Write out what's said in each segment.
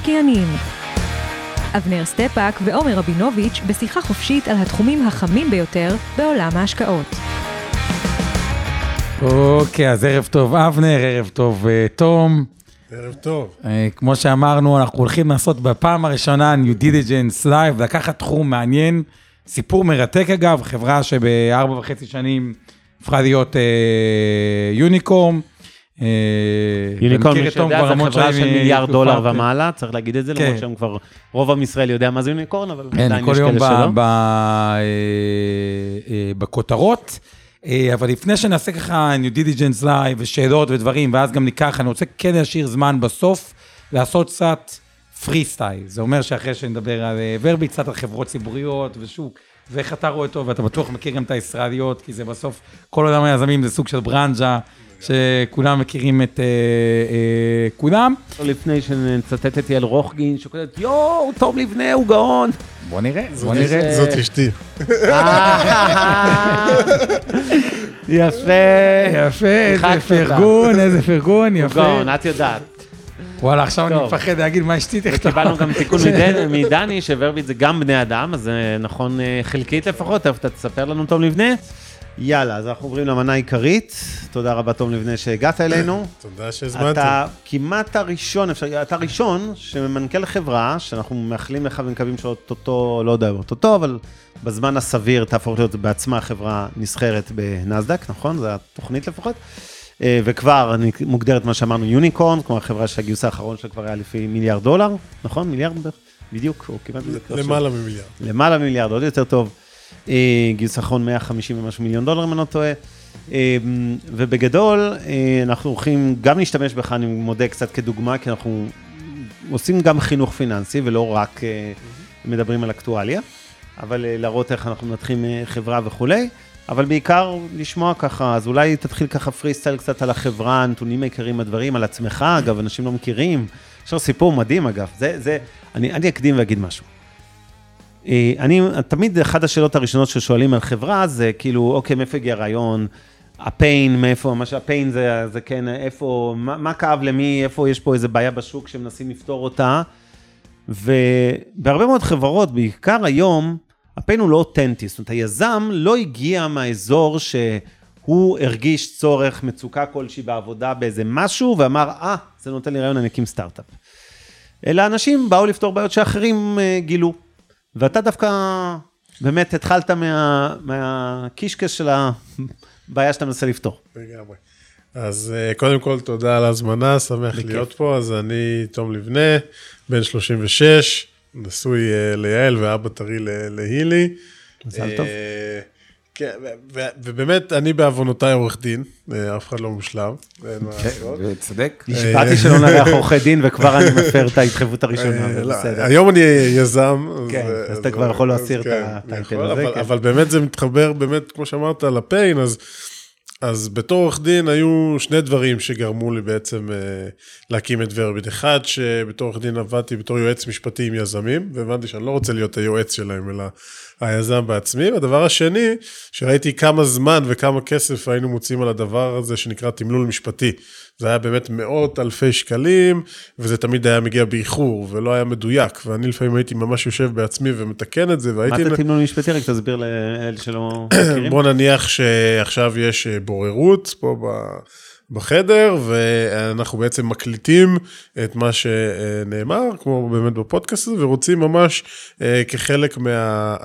המשקיענים. אבנר סטפאק ועומר רבינוביץ' בשיחה חופשית על התחומים החמים ביותר בעולם ההשקעות. אוקיי, אז ערב טוב אבנר, ערב טוב אה, תום. ערב טוב. אה, כמו שאמרנו, אנחנו הולכים לעשות בפעם הראשונה Due Diligence Live, לקחת תחום מעניין, סיפור מרתק אגב, חברה שבארבע וחצי שנים הפכה להיות יוניקורן. אה, יוניקורן, מי שיודע, זו חברה של מיליארד דולר ומעלה, צריך להגיד את זה, למרות כן. שהם כבר, רוב עם ישראל יודע מה זה יוניקורן, אבל עדיין יש כאלה שלא. יום בכותרות. אבל לפני שנעשה ככה New Diligence Live ושאלות ודברים, ואז גם ניקח, אני רוצה כן להשאיר זמן בסוף, לעשות קצת פרי סטייל. זה אומר שאחרי שנדבר על ורבי, קצת על חברות ציבוריות ושוק, ואיך אתה רואה אותו, ואתה בטוח מכיר גם את הישראליות, כי זה בסוף, כל עולם היזמים זה סוג של ברנז'ה. שכולם מכירים את אה, אה, כולם. לפני שנצטט את יעל רוחגין, שכותבת, יואו, תום לבנה הוא גאון. בוא נראה, בוא נראה. זאת אשתי. יפה, יפה, איזה פרגון, איזה פרגון, יפה. הוא גאון, את יודעת. וואלה, עכשיו אני מפחד להגיד מה אשתי תכתוב. קיבלנו גם תיקון מדני, שוורביט זה גם בני אדם, אז זה נכון אה, חלקית לפחות, תכף אתה תספר לנו, תום לבנה. יאללה, אז אנחנו עוברים למנה העיקרית. תודה רבה, תום ליבנה, שהגעת אלינו. תודה שהזמנתם. אתה כמעט הראשון, אפשר, אתה הראשון שמנכ"ל חברה, שאנחנו מאחלים לך ומקווים שאו-טו-טו, לא יודע, אוטוטו, אבל בזמן הסביר תהפוך להיות בעצמה חברה נסחרת בנסדק, נכון? זו התוכנית לפחות. אה, וכבר היא מוגדרת מה שאמרנו יוניקורן, כלומר חברה שהגיוס האחרון שלה כבר היה לפי מיליארד דולר, נכון? מיליארד בדיוק, או כמעט... למעלה ממיליארד. למעלה ממיליארד, עוד יותר טוב. אה, גיוס אחרון 150 ומשהו מיליון דולר, אם אני לא טועה. אה, ובגדול, אה, אנחנו הולכים גם להשתמש בך, אני מודה קצת כדוגמה, כי אנחנו עושים גם חינוך פיננסי ולא רק מדברים על אקטואליה, אבל להראות איך אנחנו מנתחים חברה וכולי. אבל בעיקר לשמוע ככה, אז אולי תתחיל ככה פרי סטייל קצת על החברה, הנתונים העיקריים, הדברים, על עצמך, אגב, אנשים לא מכירים. יש לך סיפור מדהים, אגב. זה, זה, אני, אני אקדים ואגיד משהו. אה, אני, תמיד אחת השאלות הראשונות ששואלים על חברה זה כאילו, אוקיי, מאיפה הגיע הרעיון? הפיין, מאיפה, מה שהפיין זה, זה כן, איפה, מה, מה כאב למי, איפה יש פה איזה בעיה בשוק שמנסים לפתור אותה. ובהרבה מאוד חברות, בעיקר היום, הפיין הוא לא אותנטי, זאת אומרת, היזם לא הגיע מהאזור שהוא הרגיש צורך, מצוקה כלשהי בעבודה באיזה משהו, ואמר, אה, ah, זה נותן לי רעיון, אני אקים סטארט-אפ. אלא אנשים באו לפתור בעיות שאחרים uh, גילו. ואתה דווקא באמת התחלת מה, מהקישקס של הבעיה שאתה מנסה לפתור. לגמרי. אז אה, קודם כל, תודה על ההזמנה, שמח בכיף. להיות פה. אז אני תום לבנה, בן 36, נשוי אה, ליעל ואבא טרי להילי. מזל טוב. אה, כן, ובאמת, אני בעוונותיי עורך דין, אה, אף אחד לא מושלם, אין מה כן, לעשות. צודק. נשבעתי שלא נריח עורכי דין, וכבר אני מפר את ההתחייבות הראשונה, אה, לא, היום אני יזם. כן, אז אתה כבר יכול להסיר את כן, הטייטל הזה. כן. אבל באמת זה מתחבר, באמת, כמו שאמרת, לפיין, אז... אז בתור עורך דין היו שני דברים שגרמו לי בעצם אה, להקים את ורביט. אחד, שבתור עורך דין עבדתי בתור יועץ משפטי עם יזמים, והבנתי שאני לא רוצה להיות היועץ שלהם, אלא היזם בעצמי. והדבר השני, שראיתי כמה זמן וכמה כסף היינו מוצאים על הדבר הזה שנקרא תמלול משפטי. זה היה באמת מאות אלפי שקלים, וזה תמיד היה מגיע באיחור, ולא היה מדויק, ואני לפעמים הייתי ממש יושב בעצמי ומתקן את זה, והייתי... מה זה תמלול משפטי? רק תסביר לאלה שלא מכירים. בוא נניח שעכשיו יש אה, בוררות פה ב... בחדר, ואנחנו בעצם מקליטים את מה שנאמר, כמו באמת בפודקאסט הזה, ורוצים ממש אה, כחלק מה...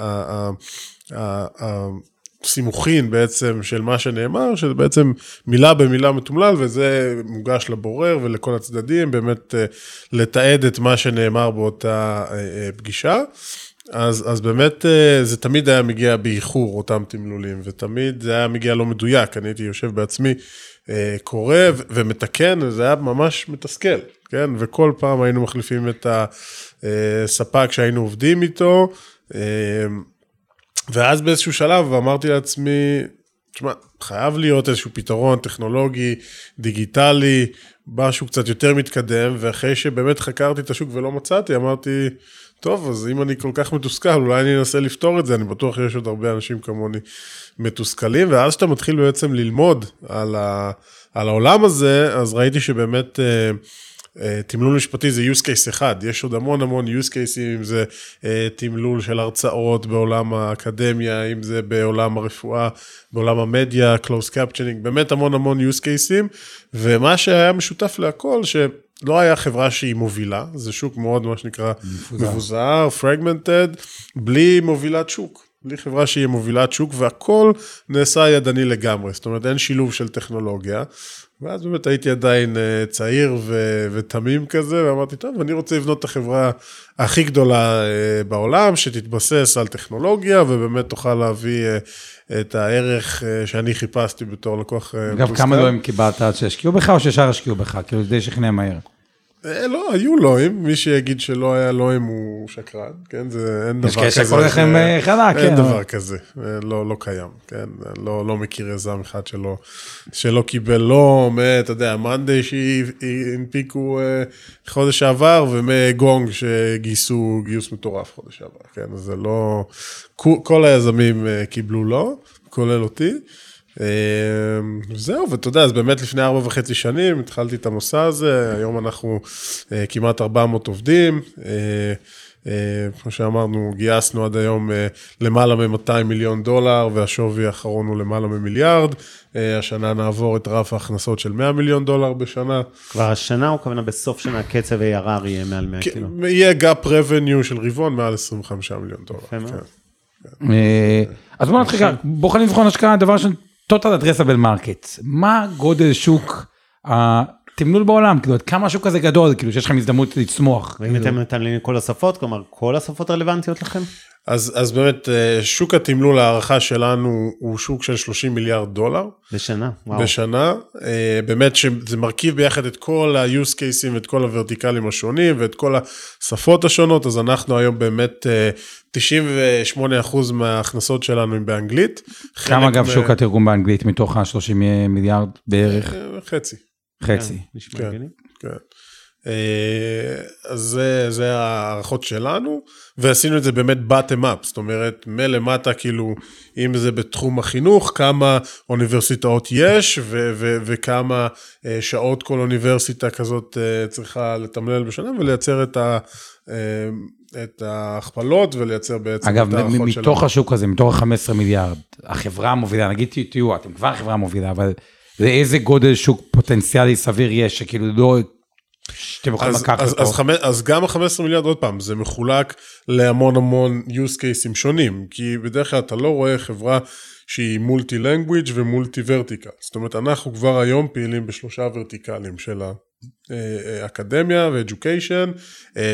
סימוכין בעצם של מה שנאמר, שזה בעצם מילה במילה מתומלל, וזה מוגש לבורר ולכל הצדדים, באמת אה, לתעד את מה שנאמר באותה אה, פגישה. אז, אז באמת אה, זה תמיד היה מגיע באיחור, אותם תמלולים, ותמיד זה היה מגיע לא מדויק. אני הייתי יושב בעצמי, אה, קורא ומתקן, וזה היה ממש מתסכל, כן? וכל פעם היינו מחליפים את הספק שהיינו עובדים איתו, אה, ואז באיזשהו שלב אמרתי לעצמי, תשמע, חייב להיות איזשהו פתרון טכנולוגי, דיגיטלי, משהו קצת יותר מתקדם, ואחרי שבאמת חקרתי את השוק ולא מצאתי, אמרתי, טוב, אז אם אני כל כך מתוסכל, אולי אני אנסה לפתור את זה, אני בטוח שיש עוד הרבה אנשים כמוני מתוסכלים, ואז שאתה מתחיל בעצם ללמוד על, ה, על העולם הזה, אז ראיתי שבאמת... אה, אה, תמלול משפטי זה use case אחד, יש עוד המון המון use cases, אם זה אה, תמלול של הרצאות בעולם האקדמיה, אם זה בעולם הרפואה, בעולם המדיה, close captioning, באמת המון המון use cases, ומה שהיה משותף להכל, שלא היה חברה שהיא מובילה, זה שוק מאוד, מה שנקרא. מבוזר, fragmented, בלי מובילת שוק. בלי חברה שהיא מובילת שוק, והכל נעשה ידני לגמרי, זאת אומרת, אין שילוב של טכנולוגיה. ואז באמת הייתי עדיין אה, צעיר ו- ותמים כזה, ואמרתי, טוב, אני רוצה לבנות את החברה הכי גדולה אה, בעולם, שתתבסס על טכנולוגיה, ובאמת תוכל להביא אה, את הערך שאני חיפשתי בתור לקוח אגב, כמה לואים קיבלת עד שהשקיעו בך, או שישר השקיעו בך? כאילו, זה די שכנע מהר. אה, לא, היו לואים, מי שיגיד שלא היה לואים הוא שקרן, כן? זה, אין דבר יש כזה. כאלה שהכל לכם ש- אה, חלק, אין כן. דבר כזה, אה, לא, לא קיים, כן? לא, לא מכיר יזם אחד שלא, שלא קיבל לא, אתה יודע, מאנדיי שהנפיקו אה, חודש שעבר, ומגונג שגייסו גיוס מטורף חודש שעבר, כן? זה לא... כל היזמים אה, קיבלו לא, כולל אותי. אה, זהו, ואתה יודע, אז באמת לפני ארבע וחצי שנים התחלתי את המסע הזה, היום אנחנו אה, כמעט 400 עובדים. אה, אה, כמו שאמרנו, גייסנו עד היום למעלה מ-200 מיליון דולר, והשווי האחרון הוא למעלה ממיליארד. השנה נעבור את רף ההכנסות של 100 מיליון דולר בשנה. כבר השנה, או כוונה בסוף שנה, קצב ARR יהיה מעל 100 כאילו. יהיה gap revenue של רבעון מעל 25 מיליון דולר. יפה מאוד. כן. אה, אז בוא נתחיל בוחנים לבחון השקעה, דבר ראשון, total addressable market. מה גודל שוק התמלול בעולם? כאילו, עד כמה השוק הזה גדול, כאילו, שיש לכם הזדמנות לצמוח. ואם אתם מתמללים כל השפות, כלומר, כל השפות רלוונטיות לכם? אז, אז באמת, אה, שוק התמלול, ההערכה שלנו הוא שוק של 30 מיליארד דולר. בשנה, וואו. בשנה, אה, באמת שזה מרכיב ביחד את כל ה-use cases ואת כל הוורטיקלים השונים ואת כל השפות השונות, אז אנחנו היום באמת אה, 98% מההכנסות שלנו הם באנגלית. כמה אגב שוק התרגום באנגלית מתוך ה-30 מיליארד בערך? אה, חצי, חצי. כן. הגיוני. כן. אה, אז זה, זה ההערכות שלנו, ועשינו את זה באמת bottom up, זאת אומרת, מלמטה, כאילו, אם זה בתחום החינוך, כמה אוניברסיטאות יש, ו- ו- וכמה אה, שעות כל אוניברסיטה כזאת צריכה לתמלל בשנה, ולייצר את, ה- את ההכפלות, ולייצר בעצם אגב, את ההערכות שלנו. מתוך השוק הזה, מתוך ה-15 מיליארד, החברה המובילה, נגיד תהיו- אתם כבר חברה מובילה, אבל לאיזה גודל שוק פוטנציאלי סביר יש, שכאילו לא, שאתם יכולים אז, לקחת אז. אז, חמ... אז גם ה-15 מיליארד, עוד פעם, זה מחולק להמון המון use cases שונים, כי בדרך כלל אתה לא רואה חברה שהיא מולטי לנגוויג' ומולטי ורטיקל. זאת אומרת, אנחנו כבר היום פעילים בשלושה ורטיקלים של האקדמיה ואדיוקיישן,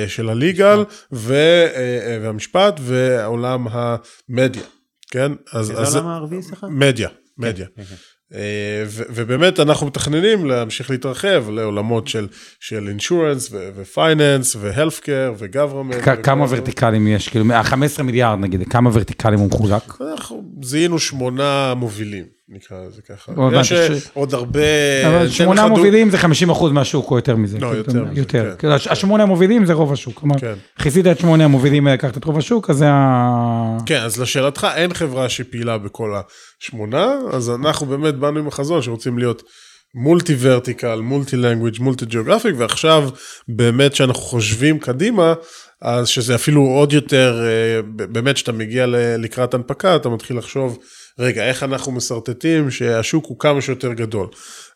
של הליגל ו- אה, והמשפט ועולם המדיה, כן? אז, איזה אז עולם הערבי, סליחה? מדיה, מדיה. כן, כן. אה, ו- ובאמת אנחנו מתכננים להמשיך להתרחב לעולמות של, של insurance ו-finance ו-healthcare ו-government. כ- כמה ורטיקלים יש, כאילו, ה-15 מיליארד נגיד, כמה ורטיקלים הוא מחולק? אנחנו זיהינו שמונה מובילים, נקרא לזה ככה. יש אה, עוד הרבה... אבל שמונה מובילים זה 50% מהשוק או יותר מזה. לא, כאילו, יותר מזה, יותר. כן. הש- השמונה המובילים זה רוב השוק. כלומר, כן. חיסית את שמונה המובילים האלה, לקחת את רוב השוק, אז זה ה... כן, אז לשאלתך, אין חברה שפעילה בכל השמונה, אז אנחנו באמת באנו עם החזון שרוצים להיות מולטי ורטיקל, מולטי לנגוויג', מולטי ג'אוגרפיק, ועכשיו באמת שאנחנו חושבים קדימה, אז שזה אפילו עוד יותר, אה, באמת שאתה מגיע לקראת הנפקה, אתה מתחיל לחשוב, רגע, איך אנחנו משרטטים שהשוק הוא כמה שיותר גדול.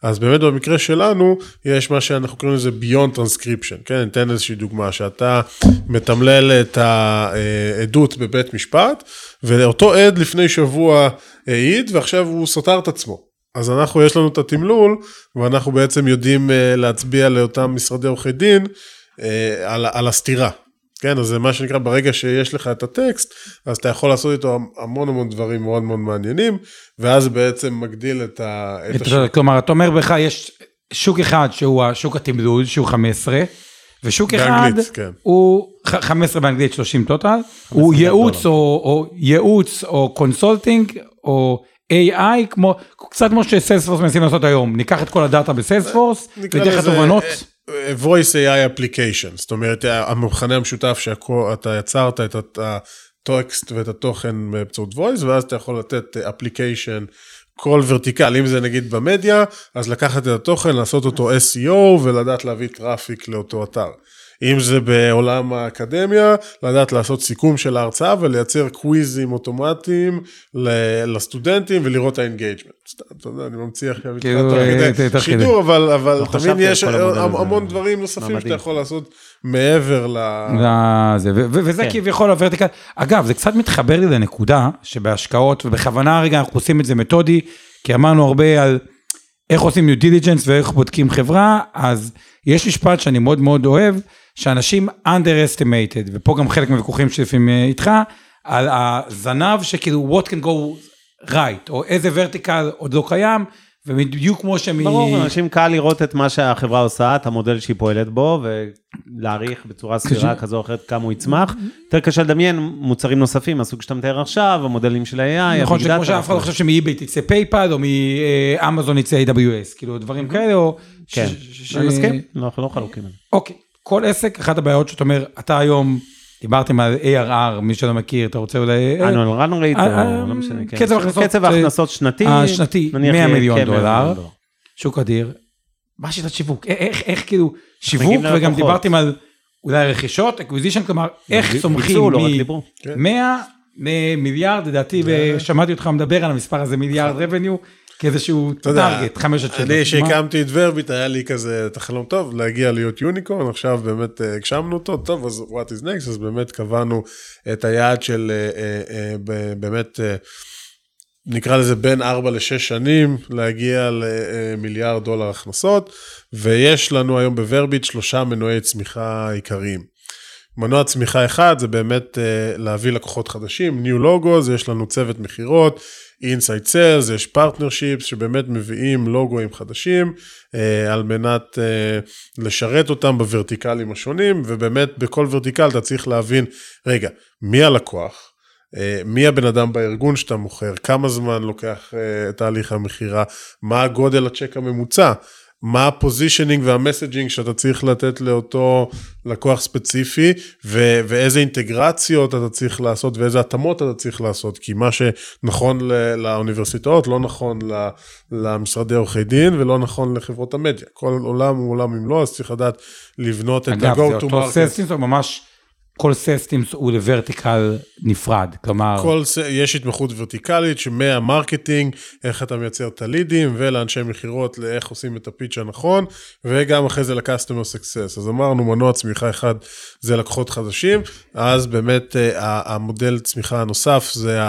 אז באמת במקרה שלנו, יש מה שאנחנו קוראים לזה Beyond Transcription, כן, ניתן איזושהי דוגמה, שאתה מתמלל את העדות בבית משפט, ואותו עד לפני שבוע העיד, ועכשיו הוא סתר את עצמו. אז אנחנו, יש לנו את התמלול, ואנחנו בעצם יודעים אה, להצביע לאותם משרדי עורכי דין אה, על, על הסתירה. כן, אז זה מה שנקרא, ברגע שיש לך את הטקסט, אז אתה יכול לעשות איתו המון המון דברים מאוד מאוד מעניינים, ואז בעצם מגדיל את ה... את השוק. כלומר, אתה אומר כך, יש שוק אחד שהוא השוק התמלול, שהוא 15, ושוק אחד באנגלית, כן. הוא ח- 15 באנגלית, 30 total, הוא ייעוץ או, או ייעוץ או consulting או AI, כמו, קצת כמו ש Salesforce מנסים לעשות היום, ניקח את כל הדאטה ב Salesforce, ניתן לזה, תובנות. Voice AI application, זאת אומרת, המכנה המשותף שאתה יצרת את הטקסט ואת התוכן באמצעות voice, ואז אתה יכול לתת application. כל vertical, אם זה נגיד במדיה, אז לקחת את התוכן, לעשות אותו SEO ולדעת להביא traffic לאותו אתר. אם זה בעולם האקדמיה, לדעת לעשות סיכום של ההרצאה ולייצר קוויזים אוטומטיים לסטודנטים ולראות את ה engagement. סתם, אתה יודע, אני ממציא עכשיו איתך כאילו, תוך כדי. שידור, אבל, לא תמיד יש. המון דברים נוספים שאתה. יכול לעשות מעבר ל... וזה כן. כביכול ה vertical. אגב, זה קצת מתחבר לי לנקודה שבהשקעות, ובכוונה רגע אנחנו עושים את זה מתודי, כי אמרנו הרבה על איך עושים new diligence ואיך בודקים חברה, אז יש משפט שאני מאוד מאוד אוהב, שאנשים underestimated, ופה גם חלק מהוויכוחים שלפעמים אה, איתך, על הזנב שכאילו what can go right, או איזה ורטיקל עוד לא קיים, ובדיוק כמו שמ... ברור, אנשים קל לראות את מה שהחברה עושה, את המודל שהיא פועלת בו, ולהעריך בצורה סבירה כזו או אחרת כמה הוא יצמח. יותר קשה לדמיין מוצרים נוספים, מהסוג שאתה מתאר עכשיו, המודלים של ה-AI, נכון. שכמו שאף אחד לא חושב שמ-eBay תצא PayPal, או מ-Amazon יצא AWS, כאילו דברים כאלה, או... כן, אני מסכים, לא, אנחנו לא חלוקים. אוקיי, כל עסק, אחת הבעיות שאתה אומר, אתה היום, דיברתם על ARR, מי שלא מכיר, אתה רוצה אולי... annual run rate, אה, אה, לא משנה, כן. קצב הכנסות, קצב אה, ההכנסות שנתי, השנתי, נניח 100 יהיה מיליון כ- 100 דולר. שוק אדיר. מה שיטת שיווק? איך, כאילו, שיווק, וגם. דיברתם על אולי רכישות, acquisition, כלומר, איך צומחים לא רק דיברו. מ-100 למיליארד, לדעתי, ושמעתי אותך מדבר על המספר הזה, מיליארד revenue, כאיזשהו target, חמש עד שבע. אני מה? שהקמתי את ורביט היה לי כזה את החלום טוב להגיע להיות unicorn עכשיו באמת אה, הגשמנו אותו טוב אז what is next אז באמת קבענו את היעד של אה, אה, באמת נקרא לזה בין 4 ל-6 שנים להגיע למיליארד דולר הכנסות ויש לנו היום בוורביט שלושה מנועי צמיחה עיקריים. מנוע צמיחה אחד זה באמת להביא לקוחות חדשים, New Logos, יש לנו צוות מכירות, Inside Sales, יש Partnerships שבאמת מביאים לוגוים חדשים uh, על מנת uh, לשרת אותם בוורטיקלים השונים, ובאמת בכל ורטיקל אתה צריך להבין, רגע, מי הלקוח? uh, מי הבן אדם בארגון שאתה מוכר, כמה זמן לוקח תהליך המכירה, מה הגודל הצ'ק הממוצע, מה ה positioning וה messaging שאתה צריך לתת לאותו לקוח ספציפי, ו- ואיזה אינטגרציות אתה צריך לעשות ואיזה התאמות אתה צריך לעשות, כי מה שנכון ל- לאוניברסיטאות לא נכון ל- למשרדי עורכי דין ולא נכון לחברות המדיה. כל עולם הוא עולם אם לא, אז צריך לדעת לבנות את אגב, זה ה-go to אותו market. sales teams, או ממש כל sales team הוא ל vertical נפרד, כלומר, כל, יש התמחות ורטיקלית שמהמרקטינג, איך אתה מייצר את הלידים, ולאנשי מכירות, לאיך עושים את הפיץ' הנכון, וגם אחרי זה ל-customer success. אז אמרנו, מנוע צמיחה אחד זה לקוחות חדשים, אז באמת אה, המודל צמיחה הנוסף זה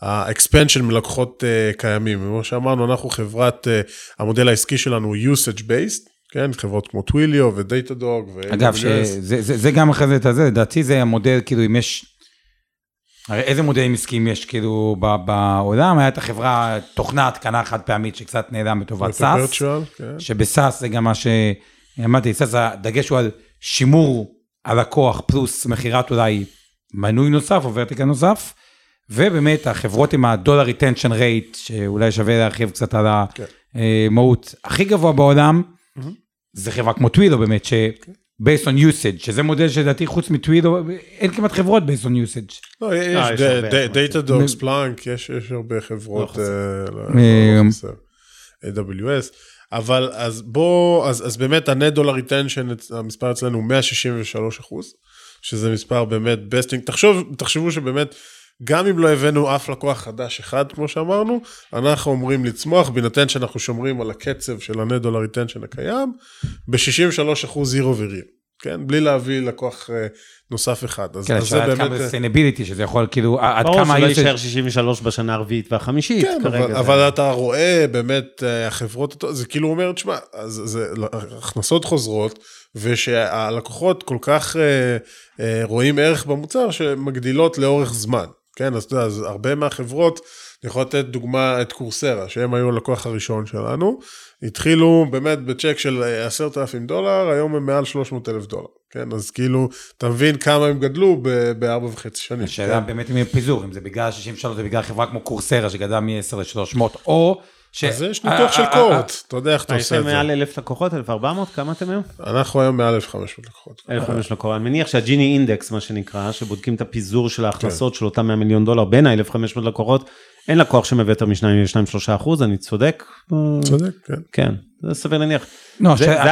ה-expansion מלקוחות אה, קיימים. כמו שאמרנו, אנחנו חברת, אה, המודל העסקי שלנו הוא usage based. כן, חברות כמו טוויליו ודייטדוג ו... אגב, שזה זה, זה גם אחרי זה את הזה, לדעתי זה המודל, כאילו, אם יש... הרי איזה מודלים עסקיים יש כאילו ב- בעולם? היה את החברה, תוכנה התקנה חד פעמית שקצת נעלם לטובת SaaS, כן. שב SaaS זה גם מה שאמרתי, SaaS הדגש הוא על שימור הלקוח פלוס מכירת אולי מנוי נוסף או vertical נוסף, ובאמת החברות עם ה dollar retention rate, שאולי שווה להרחיב קצת על כן. המהות הכי גבוה בעולם, זה חברה כמו טווילו באמת, ש... based on usage, שזה מודל שלדעתי חוץ מטווילו, אין כמעט חברות based on usage. לא, יש יש הרבה, הרבה. Datadog, Splunk, יש יש הרבה חברות, לא. אה, לא- לא חסר. AWS, אבל אז בוא, אז אז באמת ה net dollar retention, המספר אצלנו הוא 163 אחוז, שזה מספר באמת best in class, תחשוב, תחשבו שבאמת, גם אם לא הבאנו אף לקוח חדש אחד, כמו שאמרנו, אנחנו אומרים לצמוח, בהינתן שאנחנו שומרים על הקצב של retention הקיים, ב-63 אחוז זירו וריל, כן? בלי להביא לקוח אה, נוסף אחד. אז, כן, אז זה השאלה עד כמה באמת... אה, sustainability, שזה יכול כאילו, עד ברור כמה שלא usage- יישאר 63 בשנה הרביעית והחמישית כן, כרגע. אבל, זה- אבל אתה רואה באמת אה, החברות, זה כאילו אומר, תשמע, אז זה הכנסות חוזרות, ושהלקוחות כל כך אה, אה, רואים ערך במוצר שמגדילות לאורך זמן. כן, אז אתה יודע, אז הרבה מהחברות, אני יכול לתת דוגמה את קורסרה, שהם היו הלקוח הראשון שלנו, התחילו באמת בצ'ק של אה, עשרת אלפים דולר, היום הם מעל 300 אלף דולר. כן, אז כאילו, אתה מבין כמה הם גדלו בארבע וחצי שנים. השאלה כן? באמת אם יהיה פיזור, אם זה בגלל 63, זה בגלל חברה כמו קורסרה שגדלה מ-10 ל-300, או... ש... אז יש ניתוח של קורט, אתה יודע איך אתה יש עושה את זה. מעל 1,000 לקוחות, 1,400, כמה אתם היום? אנחנו היום מעל 1,500 לקוחות. 1,500 לקוחות. אני מניח שהג'יני אינדקס, מה שנקרא, שבודקים את הפיזור של ההכנסות של אותם 100 מיליון דולר בין ה-1,500 לקוחות, אין לקוח שמביא יותר מ-2-3 אחוז, אני צודק? צודק, כן. כן, זה סביר להניח. לא, זה,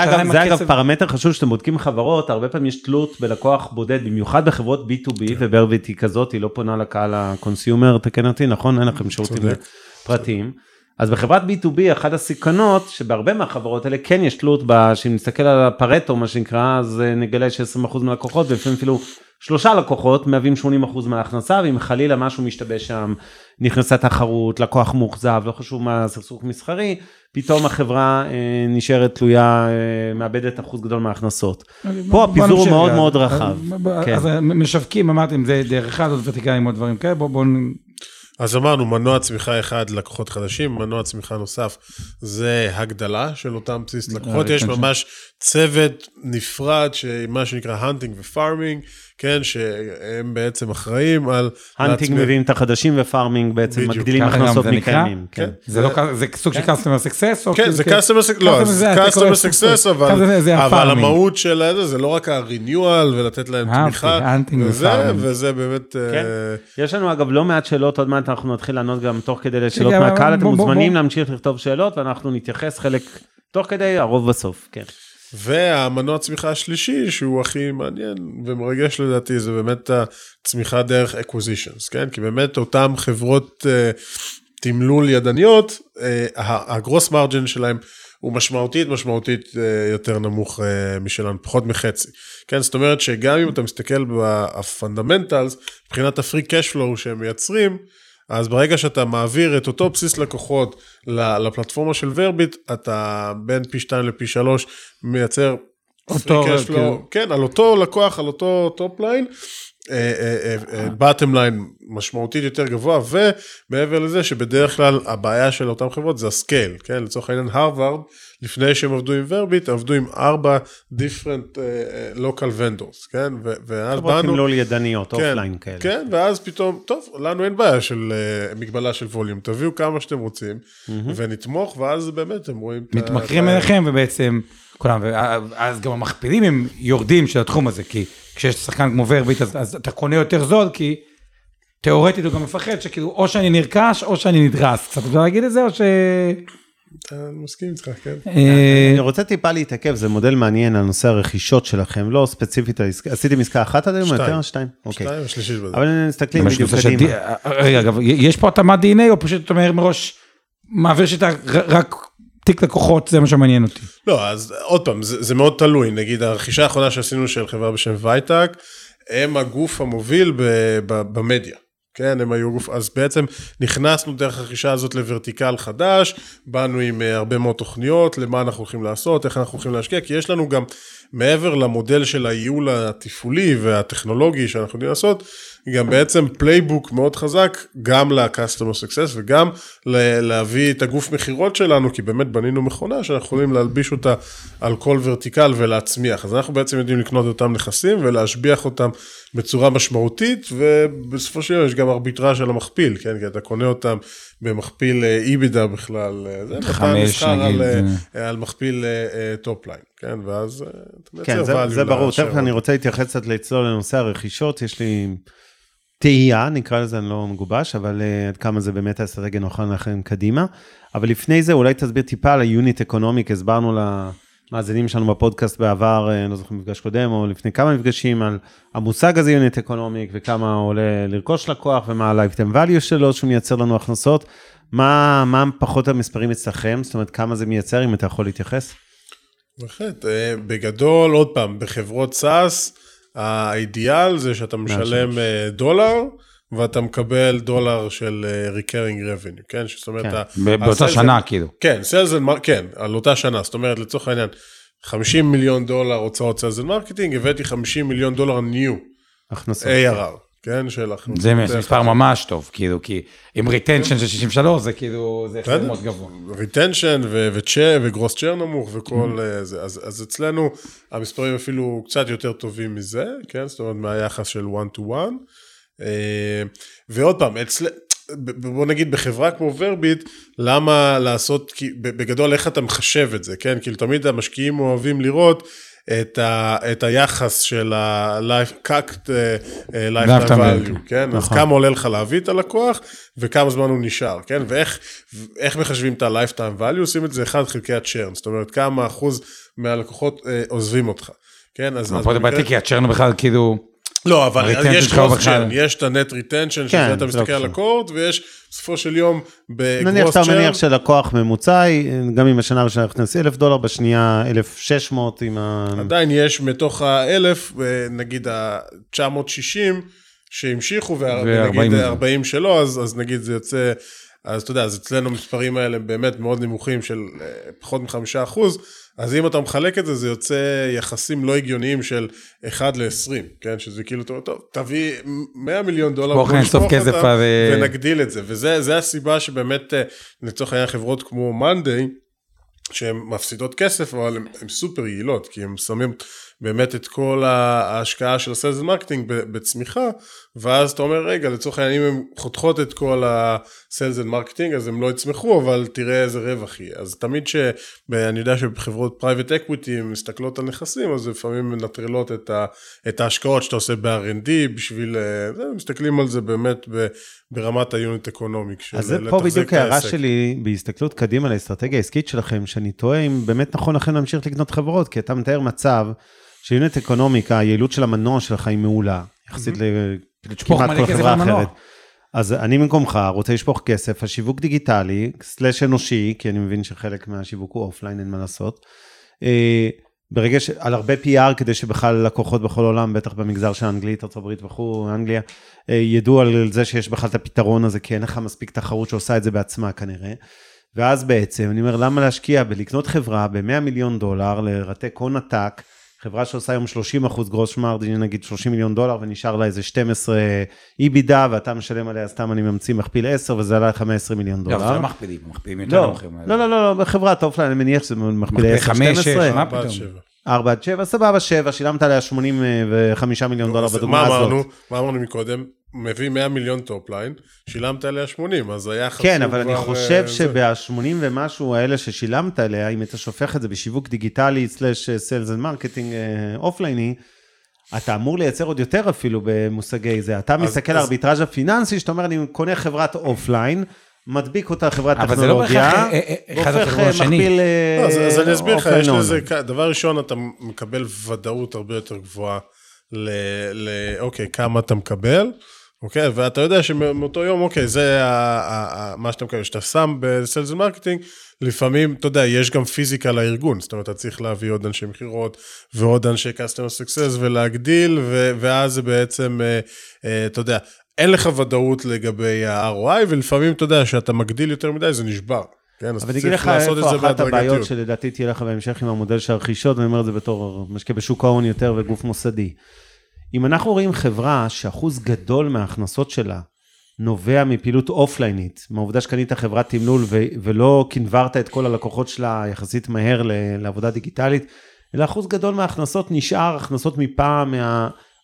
אגב, פרמטר חשוב שאתם בודקים חברות, הרבה פעמים יש תלות בלקוח בודד, במיוחד בחברות B2B, וורביט היא כזאת, היא לא פונה לקהל ה consumer, תקן אותי, נכון? אין לכם שירותים צודק. פרטיים. אז בחברת B2B, אחת הסכנות, שבהרבה מהחברות האלה כן יש תלות, ב- שאם נסתכל על הפרטו, מה שנקרא, אז אה, נגלה ש-20% מהלקוחות, ולפעמים אפילו שלושה לקוחות מהווים 80% מההכנסה, ואם חלילה משהו משתבש שם, נכנסה תחרות, לקוח מאוכזב, לא חשוב מה, סכסוך מסחרי, פתאום החברה אה, נשארת תלויה, אה, מאבדת אחוז גדול מההכנסות. פה הפיזור הוא מאוד. מאוד רחב. אז- כן. אז משווקים, אמרתם, זה דרך אחד, עוד ורטיקלים, עוד דברים כאלה, בואו... אז אמרנו, מנוע צמיחה אחד לקוחות חדשים, מנוע צמיחה נוסף זה הגדלה של אותם בסיס לקוחות. יש retention. ממש צוות נפרד, מה שנקרא hunting ו farming, כן, שהם בעצם אחראים על... hunting להצמיח- מביאים את החדשים ו farming בעצם בדיוק. מגדילים הכנסות זה? מקיימים. כן. כן. זה לא זה סוג של customer success? כן, כאילו זה כאילו- customer success, לא, customer זה זה- customer success. אבל זה- זה אבל. המהות של זה, זה לא רק ה-renewal ולתת להם אהבתי, תמיכה, hunting וזה. וזה באמת... כן. אה, יש לנו אגב לא מעט שאלות, עוד מעט אנחנו נתחיל לענות גם תוך כדי לשאלות רגע, מהקהל, אתם מוזמנים. להמשיך לכתוב שאלות ואנחנו נתייחס חלק תוך כדי, הרוב בסוף, כן. והמנוע צמיחה השלישי, שהוא הכי מעניין ומרגש לדעתי, זה באמת הצמיחה דרך acquisitions, כן? כי באמת אותן חברות אה, תמלול ידניות, ה- ה gross margin שלהם הוא משמעותית משמעותית אה, יותר נמוך אה, משלנו, פחות מחצי. כן, זאת אומרת שגם אם אתה מסתכל ב fundamentals, מבחינת ה free cash flow שהם מייצרים, אז ברגע שאתה מעביר את אותו בסיס לקוחות לפלטפורמה של ורביט, אתה בין פי 2 לפי 3 מייצר אותו, כאילו. כן, על אותו לקוח, על אותו top line, bottom line משמעותית יותר גבוה, ומעבר לזה שבדרך כלל הבעיה של אותן חברות זה ה scale, כן, לצורך העניין הרווארד, לפני שהם עבדו עם ורביט, עבדו עם ארבע different local vendors, כן, ואז חברות באנו, תמלול ידניות, כן, offline כאלה. כן, ואז פתאום, טוב, לנו אין בעיה של מגבלה של volume, תביאו כמה שאתם רוצים, ונתמוך, ואז באמת הם רואים מתמכרים אליכם ובעצם כולם, ואז גם המכפילים הם יורדים של התחום הזה, כי כשיש שחקן כמו ורביט אז, אז אתה קונה יותר זול, כי תיאורטית הוא גם מפחד שכאילו או שאני נרכש או שאני נדרס, קצת אפשר להגיד את זה או ש... אני מסכים איתך, כן. אה, אני רוצה טיפה להתעכב, זה מודל מעניין על נושא הרכישות שלכם, לא ספציפית, עשיתם עסקה אחת עד היום, שתיים. שתיים. אוקיי. שתיים ושלישית בזה. אבל מסתכלים יש בדיוק קדימה. די- אה, רגע, אגב, יש פה התאמת DNA או פשוט אתה אומר מראש, מעביר שיטה רק תיק לקוחות, זה מה שמעניין אותי. לא, אז עוד פעם, זה, זה מאוד תלוי. נגיד, הרכישה האחרונה שעשינו של חברה בשם וייטק, הם הגוף המוביל ב, ב, במדיה. כן, הם היו גוף, אז בעצם נכנסנו דרך הרכישה הזאת לוורטיקל חדש, באנו עם אה, הרבה מאוד תוכניות, למה אנחנו הולכים לעשות, איך אנחנו הולכים להשקיע, כי יש לנו גם, מעבר למודל של הייעול התפעולי והטכנולוגי שאנחנו יודעים לעשות, גם בעצם playbook מאוד חזק, גם ל-customer success וגם להביא את הגוף מכירות שלנו, כי באמת בנינו מכונה שאנחנו יכולים להלביש אותה על כל vertical ולהצמיח. אז אנחנו בעצם יודעים לקנות את אותם נכסים ולהשביח אותם בצורה משמעותית, ובסופו של דבר יש גם ארביטראז' של המכפיל, כן? כי אתה קונה אותם במכפיל EBITDA בכלל, אה, זה חמש, נסחר נגיד, על, אה, על מכפיל top line, כן? ואז אה, אתה מייצר כן, זה, זה ברור. תכף אני רוצה להתייחס קצת לצלול לנושא הרכישות, יש לי תהייה, נקרא לזה, אני לא מגובש, אבל uh, עד כמה זה באמת האסטרטגיה נכונה לכם קדימה. אבל לפני זה, אולי תסביר טיפה על ה unit economic, הסברנו למאזינים שלנו בפודקאסט בעבר, אה, אני לא זוכר מפגש קודם, או לפני כמה מפגשים, על המושג הזה unit economic, וכמה עולה לרכוש לקוח, ומה ה-lifetime value שלו, שהוא מייצר לנו הכנסות. מה, מה פחות המספרים אצלכם? זאת אומרת, כמה זה מייצר, אם אתה יכול להתייחס? בהחלט, אה, בגדול, עוד פעם, בחברות SaaS, האידיאל זה שאתה משלם אה, דולר, ואתה מקבל דולר של אה, recurring revenue, כן? זאת אומרת, כן. ה- באותה שנה and- כאילו. כן, sales and mar- כן, על אותה שנה, זאת אומרת, לצורך העניין, 50 מיליון דולר הוצאות sales ו marketing, הבאתי 50 מיליון דולר new, הכנסות. ARR, כן, של הכנסות. זה מספר ממש טוב, כאילו, כי עם retention של 63 זה כאילו, זה החזר. מאוד גבוה. retention וצ'ה ו gross churn נמוך וכל אה, זה, אז, אז אצלנו המספרים אפילו קצת יותר טובים מזה, כן, זאת אומרת מהיחס של one to one. אה, ועוד פעם, אצל... בוא נגיד בחברה כמו ורביט, למה לעשות, כי בגדול איך אתה מחשב את זה, כן? כאילו תמיד המשקיעים אוהבים לראות את, ה, את היחס של אה, lifetime Lifetime value, value. כן? אז נכון. כמה עולה לך להביא את הלקוח, וכמה זמן הוא נשאר, כן? ואיך איך מחשבים את ה-lifetime value? עושים את זה 1 חלקי ה-churn, זאת אומרת כמה אחוז מהלקוחות אה, עוזבים אותך, כן? אז, אז פה זה בעייתי, כי הצ'רן בכלל כאילו, לא, אבל יש צ'רן, יש את ה-net retention, שזה כן, אתה מסתכל לא על. הקורט, ויש בסופו של יום נניח בגרוס שאתה מניח שלקוח ממוצע, גם אם השנה הראשונה נכנס 1,000 דולר, בשנייה 1,600 עם ה... עדיין יש מתוך האלף, נגיד ה-960 שהמשיכו, ונגיד 40 40 שלא, אז, אז נגיד זה יוצא, אז אתה יודע, אז אצלנו המספרים האלה באמת מאוד נמוכים של אה, פחות מחמישה אחוז, אז אם אתה מחלק את זה, זה יוצא יחסים לא הגיוניים של 1 ל-20, כן? שזה כאילו, טוב, טוב, תביא 100 מיליון דולר, בוא נאסוף נשפוך כסף אותם על- ונגדיל את זה, וזה זה הסיבה שבאמת, אה, לצורך העניין חברות כמו מאנדיי, שהן מפסידות כסף, אבל הן סופר יעילות, כי הן שמים באמת את כל ההשקעה של ה sales marketing בצמיחה, ואז אתה אומר, רגע, לצורך העניין, אם הן חותכות את כל ה sales marketing, אז הן לא יצמחו, אבל תראה איזה רווח יהיה. אז תמיד ש... אני יודע שבחברות private equity, הן מסתכלות על נכסים, אז לפעמים מנטרלות את, ה, את ההשקעות שאתה עושה ב-R&D, בשביל... אה, זה, מסתכלים על זה באמת ב, ברמת ה unit economic. אז זה פה בדיוק ההערה. שלי בהסתכלות קדימה לאסטרטגיה העסקית שלכם, שאני תוהה אם באמת נכון לכם להמשיך לקנות חברות, כי אתה מתאר מצב ש unit economics, היעילות של המנוע שלך היא מעולה, יחסית לשפוך לכמעט כל חברה. אחרת. אז אני במקומך רוצה לשפוך כסף, בשיווק דיגיטלי, slash אנושי, כי אני מבין שחלק מהשיווק הוא offline, אין מה לעשות. אה, ברגע ש... על הרבה PR כדי שבכלל לקוחות בכל העולם, בטח במגזר של אנגלית, ארה"ב וכו', אנגליה, אה, ידעו על זה שיש בכלל את הפתרון הזה, כי אין לך מספיק תחרות שעושה את זה בעצמה כנראה. ואז בעצם, אני אומר, למה להשקיע בלקנות חברה ב-100 מיליון דולר, לרתק הון עתק, חברה שעושה היום 30 אחוז gross margin, נגיד 30 מיליון דולר, ונשאר לה איזה 12 EBITDA, ואתה משלם עליה, סתם אני ממציא מכפיל 10, וזה עלה לך 120 מיליון לא, דולר. זה לא מכפילים, מכפילים יותר לא, נמוכים. לא, לא, לא, לא, בחברת offline, אני מניח שזה מכפיל מכפיל 10, חמש, שש, 12, מה פתאום? שבע. 4 עד 7, סבבה, 7, שילמת עליה 85 מיליון דולר בדוגמה מה הזאת. אמרנו? מה אמרנו מקודם? מביא 100 מיליון top line, שילמת עליה 80, אז היחס כן, הוא אבל אני כבר, חושב אה, זה. שב-80 ומשהו האלה ששילמת עליה, אם אתה שופך את זה בשיווק דיגיטלי, slash sales and marketing אופלייני, אתה אמור לייצר עוד יותר אפילו במושגי זה. אתה מסתכל על אז- הארביטראז' הפיננסי, שאתה אומר, אני קונה חברת offline, מדביק אותה חברת לא טכנולוגיה, אה, אה, והופך אה. מכפיל אה, לא, אז, אז אני אסביר לך, offline יש. לזה, דבר ראשון, אתה מקבל ודאות הרבה יותר גבוהה ל, ל... אוקיי, כמה אתה מקבל, אוקיי, ואתה יודע שמאותו יום, אוקיי, זה ה, ה, ה, מה שאתה מקבל, שאתה שם ב sales marketing, לפעמים, אתה יודע, יש גם פיזיקה לארגון, זאת אומרת, אתה צריך להביא עוד אנשי מכירות ועוד אנשי customer success ולהגדיל, ו, ואז זה בעצם, אה, אה, אתה יודע, אין לך ודאות לגבי ה-ROI, ולפעמים, אתה יודע, שאתה מגדיל יותר מדי, זה נשבר. כן, אז אבל אני צריך אגיד לך לעשות את איפה זה אחת הבעיות בהדרגתיות. שלדעתי תהיה לך בהמשך עם המודל של הרכישות, ואני אומר את זה בתור משקיע בשוק ההון יותר וגוף מוסדי. אם אנחנו רואים חברה שאחוז גדול מההכנסות שלה נובע מפעילות אופליינית, מהעובדה שקנית חברת תמלול ו- ולא קנברת את כל הלקוחות שלה יחסית מהר ל- לעבודה דיגיטלית, אלא אחוז גדול מההכנסות נשאר הכנסות מפעם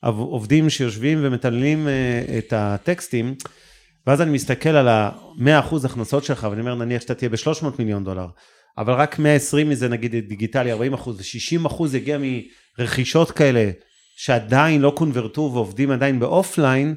מהעובדים שיושבים ומתעללים אה, את הטקסטים. ואז אני מסתכל על ה-100% הכנסות שלך, ואני אומר, נניח שאתה תהיה ב-300 מיליון דולר, אבל רק 120 מזה נגיד דיגיטלי, 40 אחוז, ו-60 אחוז יגיע מרכישות כאלה, שעדיין לא קונברטו ועובדים עדיין ב offline,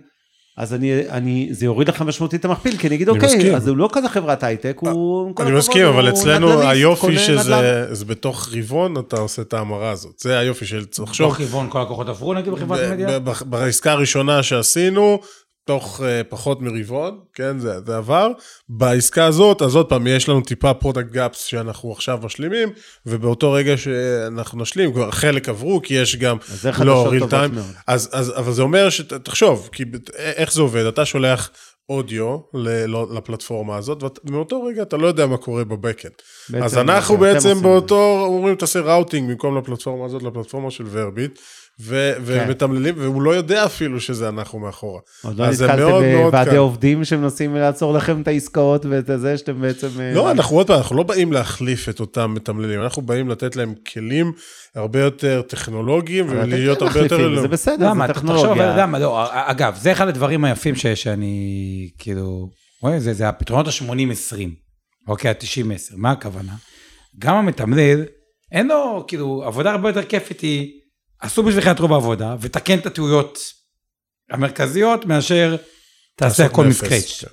אז אני, אני, זה יוריד לך משמעותית את המכפיל, כי אני אגיד, אני אוקיי, מסכים. אז הוא לא כזה חברת הייטק, הוא... אני הכבוד, מסכים, אבל הוא אצלנו נדל"ניסט, היופי קונה נדל"ן. שזה זה בתוך רבעון אתה עושה את ההמרה הזאת. זה היופי של תחשוב. תוך רבעון כל הלקוחות עברו נגיד בחברת ב- מדיה? ב- ב- בעסקה הראשונה שעשינו, תוך uh, פחות מרבעון, כן, זה, זה עבר. בעסקה הזאת, אז עוד פעם, יש לנו טיפה product gaps שאנחנו עכשיו משלימים, ובאותו רגע שאנחנו נשלים, כבר חלק עברו, כי יש גם לא real time. מאוד. אז, אז, אבל זה אומר שתחשוב, כי ב- איך זה עובד? אתה שולח אודיו ל- לא- לפלטפורמה הזאת, ומאותו רגע אתה לא יודע מה קורה ב backend. אז אנחנו בעצם באותו, אומרים תעשה routing במקום לפלטפורמה הזאת, לפלטפורמה של ורביט, ו- כן. ומתמללים, והוא לא יודע אפילו שזה אנחנו מאחורה. עוד לא נתקלתם בוועדי. עובדים שמנסים לעצור לכם את העסקאות ואת זה שאתם בעצם... אה, לא, אנחנו עוד פעם, אנחנו לא באים להחליף את אותם מתמללים, אנחנו באים לתת להם כלים הרבה יותר טכנולוגיים ולהיות כן הרבה יותר... זה בסדר? זה טכנולוגיה. לא, אגב, זה אחד הדברים היפים ש- שאני, כאילו, רואה, זה, זה הפתרונות ה-80-20, אוקיי, ה-90-10, מה הכוונה? גם המתמלל, אין לו, כאילו, עבודה הרבה יותר כיפית היא, עשו בשבילך את רוב העבודה, ותקן את הטעויות המרכזיות, מאשר תעשה הכל מסקרץ'. כן.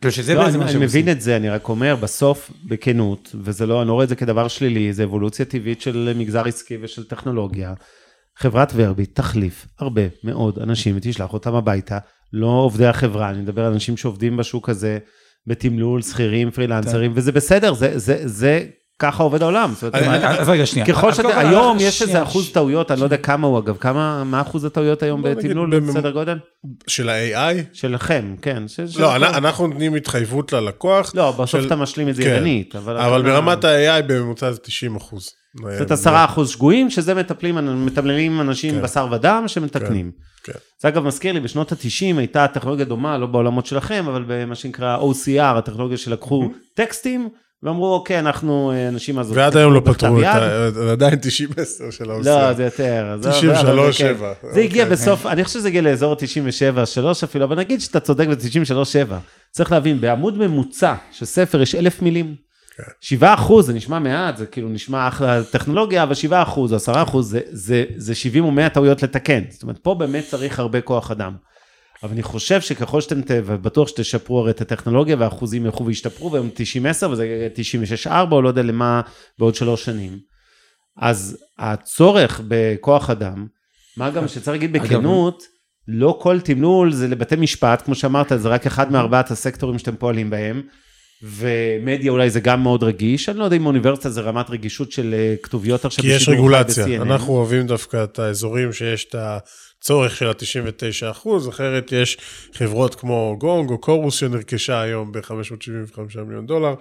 כאילו שזה לא, בעצם אני, מה אני מבין. את זה, אני רק אומר, בסוף, בכנות, וזה לא, אני לא רואה את זה כדבר שלילי, זה אבולוציה טבעית של מגזר עסקי ושל טכנולוגיה. חברת ורביט תחליף הרבה מאוד אנשים ותשלח אותם הביתה, לא עובדי החברה, אני מדבר על אנשים שעובדים בשוק הזה, בתמלול, שכירים, פרילנסרים, וזה בסדר, זה, זה, זה, ככה עובד העולם. אז רגע, שנייה. ככל שאתה, היום יש איזה אחוז טעויות, אני לא יודע כמה הוא אגב, כמה, מה אחוז הטעויות היום בתמלול, בסדר גודל? של ה-AI? שלכם, כן. לא, אנחנו נותנים התחייבות ללקוח. לא, בסוף אתה משלים את זה כן. ידנית, אבל... ברמת ה-AI בממוצע זה 90 אחוז. זאת אומרת, עשרה אחוז שגויים, שזה מטפלים, מתמללים אנשים כן. בשר ודם שמתקנים. כן. זה אגב מזכיר לי, בשנות ה-90 הייתה טכנולוגיה דומה, לא בעולמות שלכם, אבל במה שנקרא OCR, הטכנולוגיה שלקחו טקסטים, ואמרו, אוקיי, אנחנו אה, אנשים הזאת. ועד היום לא פתרו את. ה... עדיין 90-10 של ה-OCR. לא, זה יותר. אז זה- 93, אבל זה כן. זה הגיע אוקיי. בסוף, אני חושב שזה הגיע לאזור ה-97, 3 אפילו, אבל נגיד שאתה צודק ב-93, 7. צריך להבין, בעמוד ממוצע של ספר יש אלף מילים. כן. 7 אחוז, זה נשמע מעט, זה כאילו נשמע אחלה טכנולוגיה, אבל 7 אחוז או 10 אחוז זה 70 או 100 טעויות לתקן. זאת אומרת, פה באמת צריך הרבה כוח אדם. אבל אני חושב שככל שאתם, ובטוח שתשפרו הרי את הטכנולוגיה והאחוזים ילכו וישתפרו, והיום 90-10 וזה 96-4 או לא יודע למה בעוד שלוש שנים. אז הצורך בכוח אדם, מה גם שצריך להגיד בכנות, לא כל תמלול זה לבתי משפט, כמו שאמרת, זה רק אחד מארבעת הסקטורים שאתם פועלים בהם, ומדיה אולי זה גם מאוד רגיש, אני לא יודע אם אוניברסיטה זה רמת רגישות של אה, כתוביות עכשיו כי יש רגולציה. אנחנו אוהבים דווקא את האזורים שיש את הצורך של ה-99 אחוז, אחרת יש חברות כמו גונג או קורוס שנרכשה היום ב-575 מיליון דולר,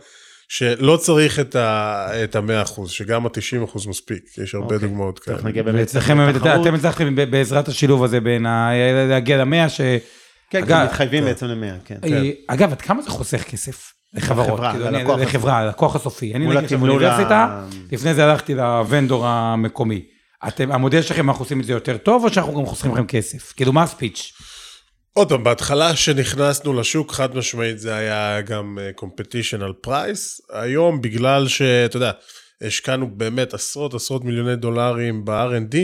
שלא צריך את ה-100 אחוז, שגם ה-90 אחוז מספיק, יש הרבה אוקיי. דוגמאות כאלה. נגיע באמת. אתם הצלחתם בעזרת השילוב הזה בין ה... להגיע למאה ש... כן, אגב, כן, מתחייבים בעצם למאה, כן. אה, אגב, עד כמה זה חוסך כסף? לחברות, לחברה, כאילו, ללקוח הסופי. אני נגיד עכשיו באוניברסיטה, לפני זה הלכתי ל vendor המקומי. אתם, המודל שלכם, אנחנו עושים את זה יותר טוב, או שאנחנו גם חוסכים לכם כסף? כאילו, מה ה pitch? עוד פעם, בהתחלה שנכנסנו לשוק, חד משמעית זה היה גם competition על price. היום, בגלל שאתה יודע, השקענו באמת עשרות עשרות מיליוני דולרים ב-R&D,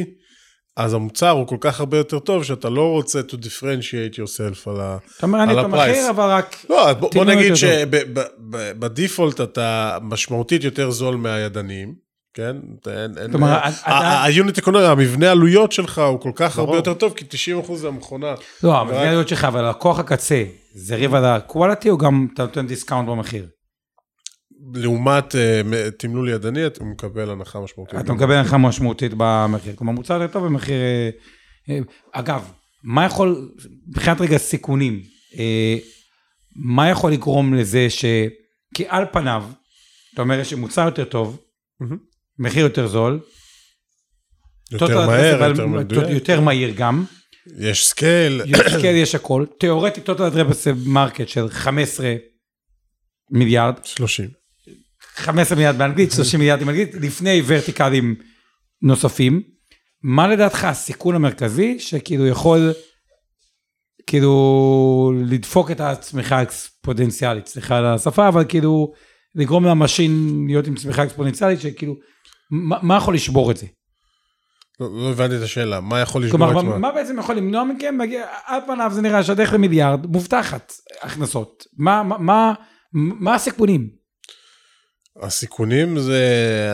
אז המוצר הוא כל כך הרבה יותר טוב, שאתה לא רוצה to differentiate yourself על ה- אתה אומר, אני על את ה price. המחיר, אבל רק... לא, בוא, בוא נגיד שב default אתה משמעותית יותר זול מהידניים. כן? כלומר, ה- אתה- ה- ה unit economic, המבנה עלויות שלך הוא כל כך. הרבה יותר טוב, כי 90% זה המכונה. לא, זה העלויות שלך, אבל לקוח הקצה, זה רק על ה quality, או גם אתה נותן discount במחיר? לעומת אה, תמלול ידני, אתה מקבל הנחה משמעותית. אתה מקבל הנחה משמעותית במחיר. כלומר, מוצר יותר טוב במחיר... אה, אה, אגב, מה יכול, מבחינת רגע סיכונים, אה, מה יכול לגרום לזה ש... כי על פניו, אתה אומר, יש מוצר יותר טוב, מהמם. מחיר יותר זול, יותר מהר, יותר מדויק. יותר מהיר גם, יש סקייל. יש כן, יש הכל, תיאורטית total addressable market של 15 מיליארד, 30. 15 מיליארד באנגלית, 30 מיליארד באנגלית, לפני ורטיקלים נוספים. מה לדעתך הסיכון המרכזי שכאילו יכול כאילו לדפוק את הצמיחה האקספוננציאלית, סליחה על השפה, אבל כאילו לגרום למשין להיות עם צמיחה אקספוננציאלית שכאילו, מה, מה יכול לשבור את זה? לא לא הבנתי את השאלה, מה יכול לשבור כלומר, את מה, מה? מה בעצם יכול למנוע מכם? על פניו זה נראה שהדרך למיליארד מובטחת הכנסות. מה, מה, מה, מה הסיכונים? הסיכונים זה,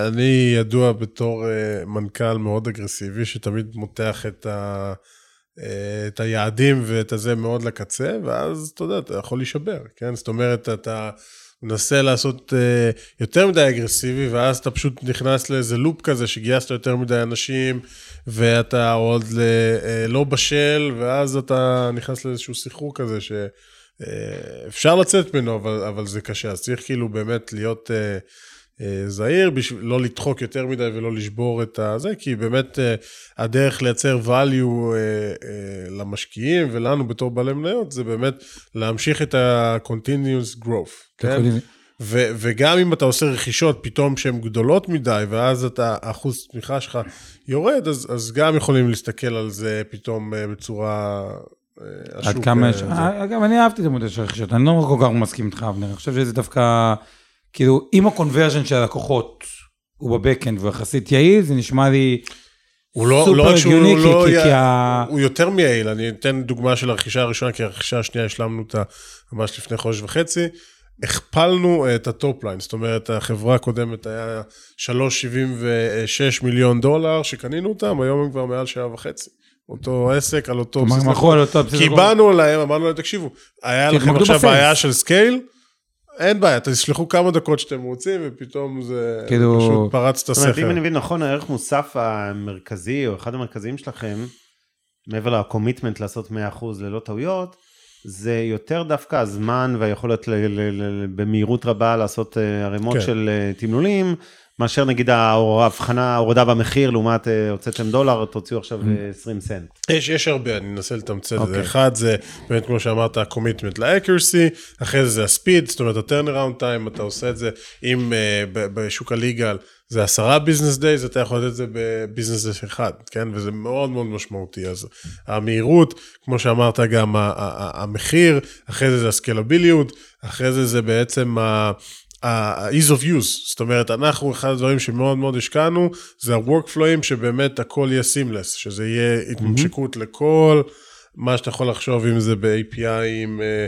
אני ידוע בתור אה, מנכ"ל מאוד אגרסיבי, שתמיד מותח את, ה, אה, את היעדים ואת הזה מאוד לקצה, ואז אתה יודע, אתה יכול להישבר, כן? זאת אומרת, אתה מנסה לעשות אה, יותר מדי אגרסיבי, ואז אתה פשוט נכנס לאיזה לופ כזה, שגייסת יותר מדי אנשים, ואתה עוד ל, אה, לא בשל, ואז אתה נכנס לאיזשהו סחרור כזה, ש... אה, אפשר לצאת ממנו, אבל, אבל זה קשה, אז צריך כאילו באמת להיות אה, זהיר, בשביל לא לדחוק יותר מדי ולא לשבור את הזה, כי באמת אה, הדרך לייצר value אה, אה, למשקיעים ולנו בתור בעלי מניות, זה באמת להמשיך את ה-continuous growth, כן? ו- וגם אם אתה עושה רכישות פתאום שהן גדולות מדי, ואז אתה, אחוז תמיכה שלך יורד, אז, אז גם יכולים להסתכל על זה פתאום אה, בצורה... אה, עד כמה אה, יש... אגב, אני אהבתי את המודל של הרכישות, אני לא כל כך מסכים איתך, אבנר, אני חושב שזה דווקא, כאילו, אם הקונברז'ן של הלקוחות הוא ב-backend ויחסית יעיל, זה נשמע לי הוא לא, סופר לא רק שהוא הגיוני, כי- לא, כי- י- כי ה- הוא יותר מיעיל, אני אתן דוגמה של הרכישה הראשונה, כי הרכישה השנייה השלמנו אותה ממש לפני חודש וחצי. הכפלנו את ה-top line, זאת אומרת, החברה הקודמת היה 3.76 מיליון דולר שקנינו אותם, היום הם כבר מעל שעה וחצי. אותו עסק על אותו כלומר, בסיס. מכרו על אותו בסיס. כי באנו להם, אמרנו להם, תקשיבו, היה לכם תתמקדו עכשיו ב-sales." בעיה של scale, אין בעיה, תשלחו כמה דקות שאתם רוצים, ופתאום זה כאילו- פשוט פרץ את זאת אומרת, אם הסכר. אני מבין נכון, הערך מוסף המרכזי, או אחד המרכזיים שלכם, מעבר לקומיטמנט לעשות 100% ללא טעויות, זה יותר דווקא הזמן והיכולת ל- ל- ל- במהירות רבה לעשות אה, ערימות כן. של אה, תמלולים, מאשר נגיד ההבחנה, ההורדה במחיר, לעומת אה, הוצאתם דולר, תוציאו עכשיו אה, 20 סנט. יש, יש הרבה, אני אנסה לתמצת את זה. אוקיי. אחד זה באמת כמו שאמרת, ה-commitment ל-accuracy, אחרי זה זה ה-speed, זאת אומרת ה-turnaround time, אתה עושה את זה, אם uh, בשוק הליגל זה עשרה business days, אתה יכול לתת את זה בביזנס day אחד, כן? וזה מאוד מאוד משמעותי. אז המהירות, כמו שאמרת, גם המחיר, אחרי זה זה הסקלביליות, אחרי זה זה בעצם ה... ה-ease of use, זאת אומרת, אנחנו, אחד הדברים שמאוד מאוד השקענו, זה ה-workflowים שבאמת הכל יהיה seamless, שזה יהיה התממשקות לכל מה שאתה יכול לחשוב, אם זה ב-API, אם, אה,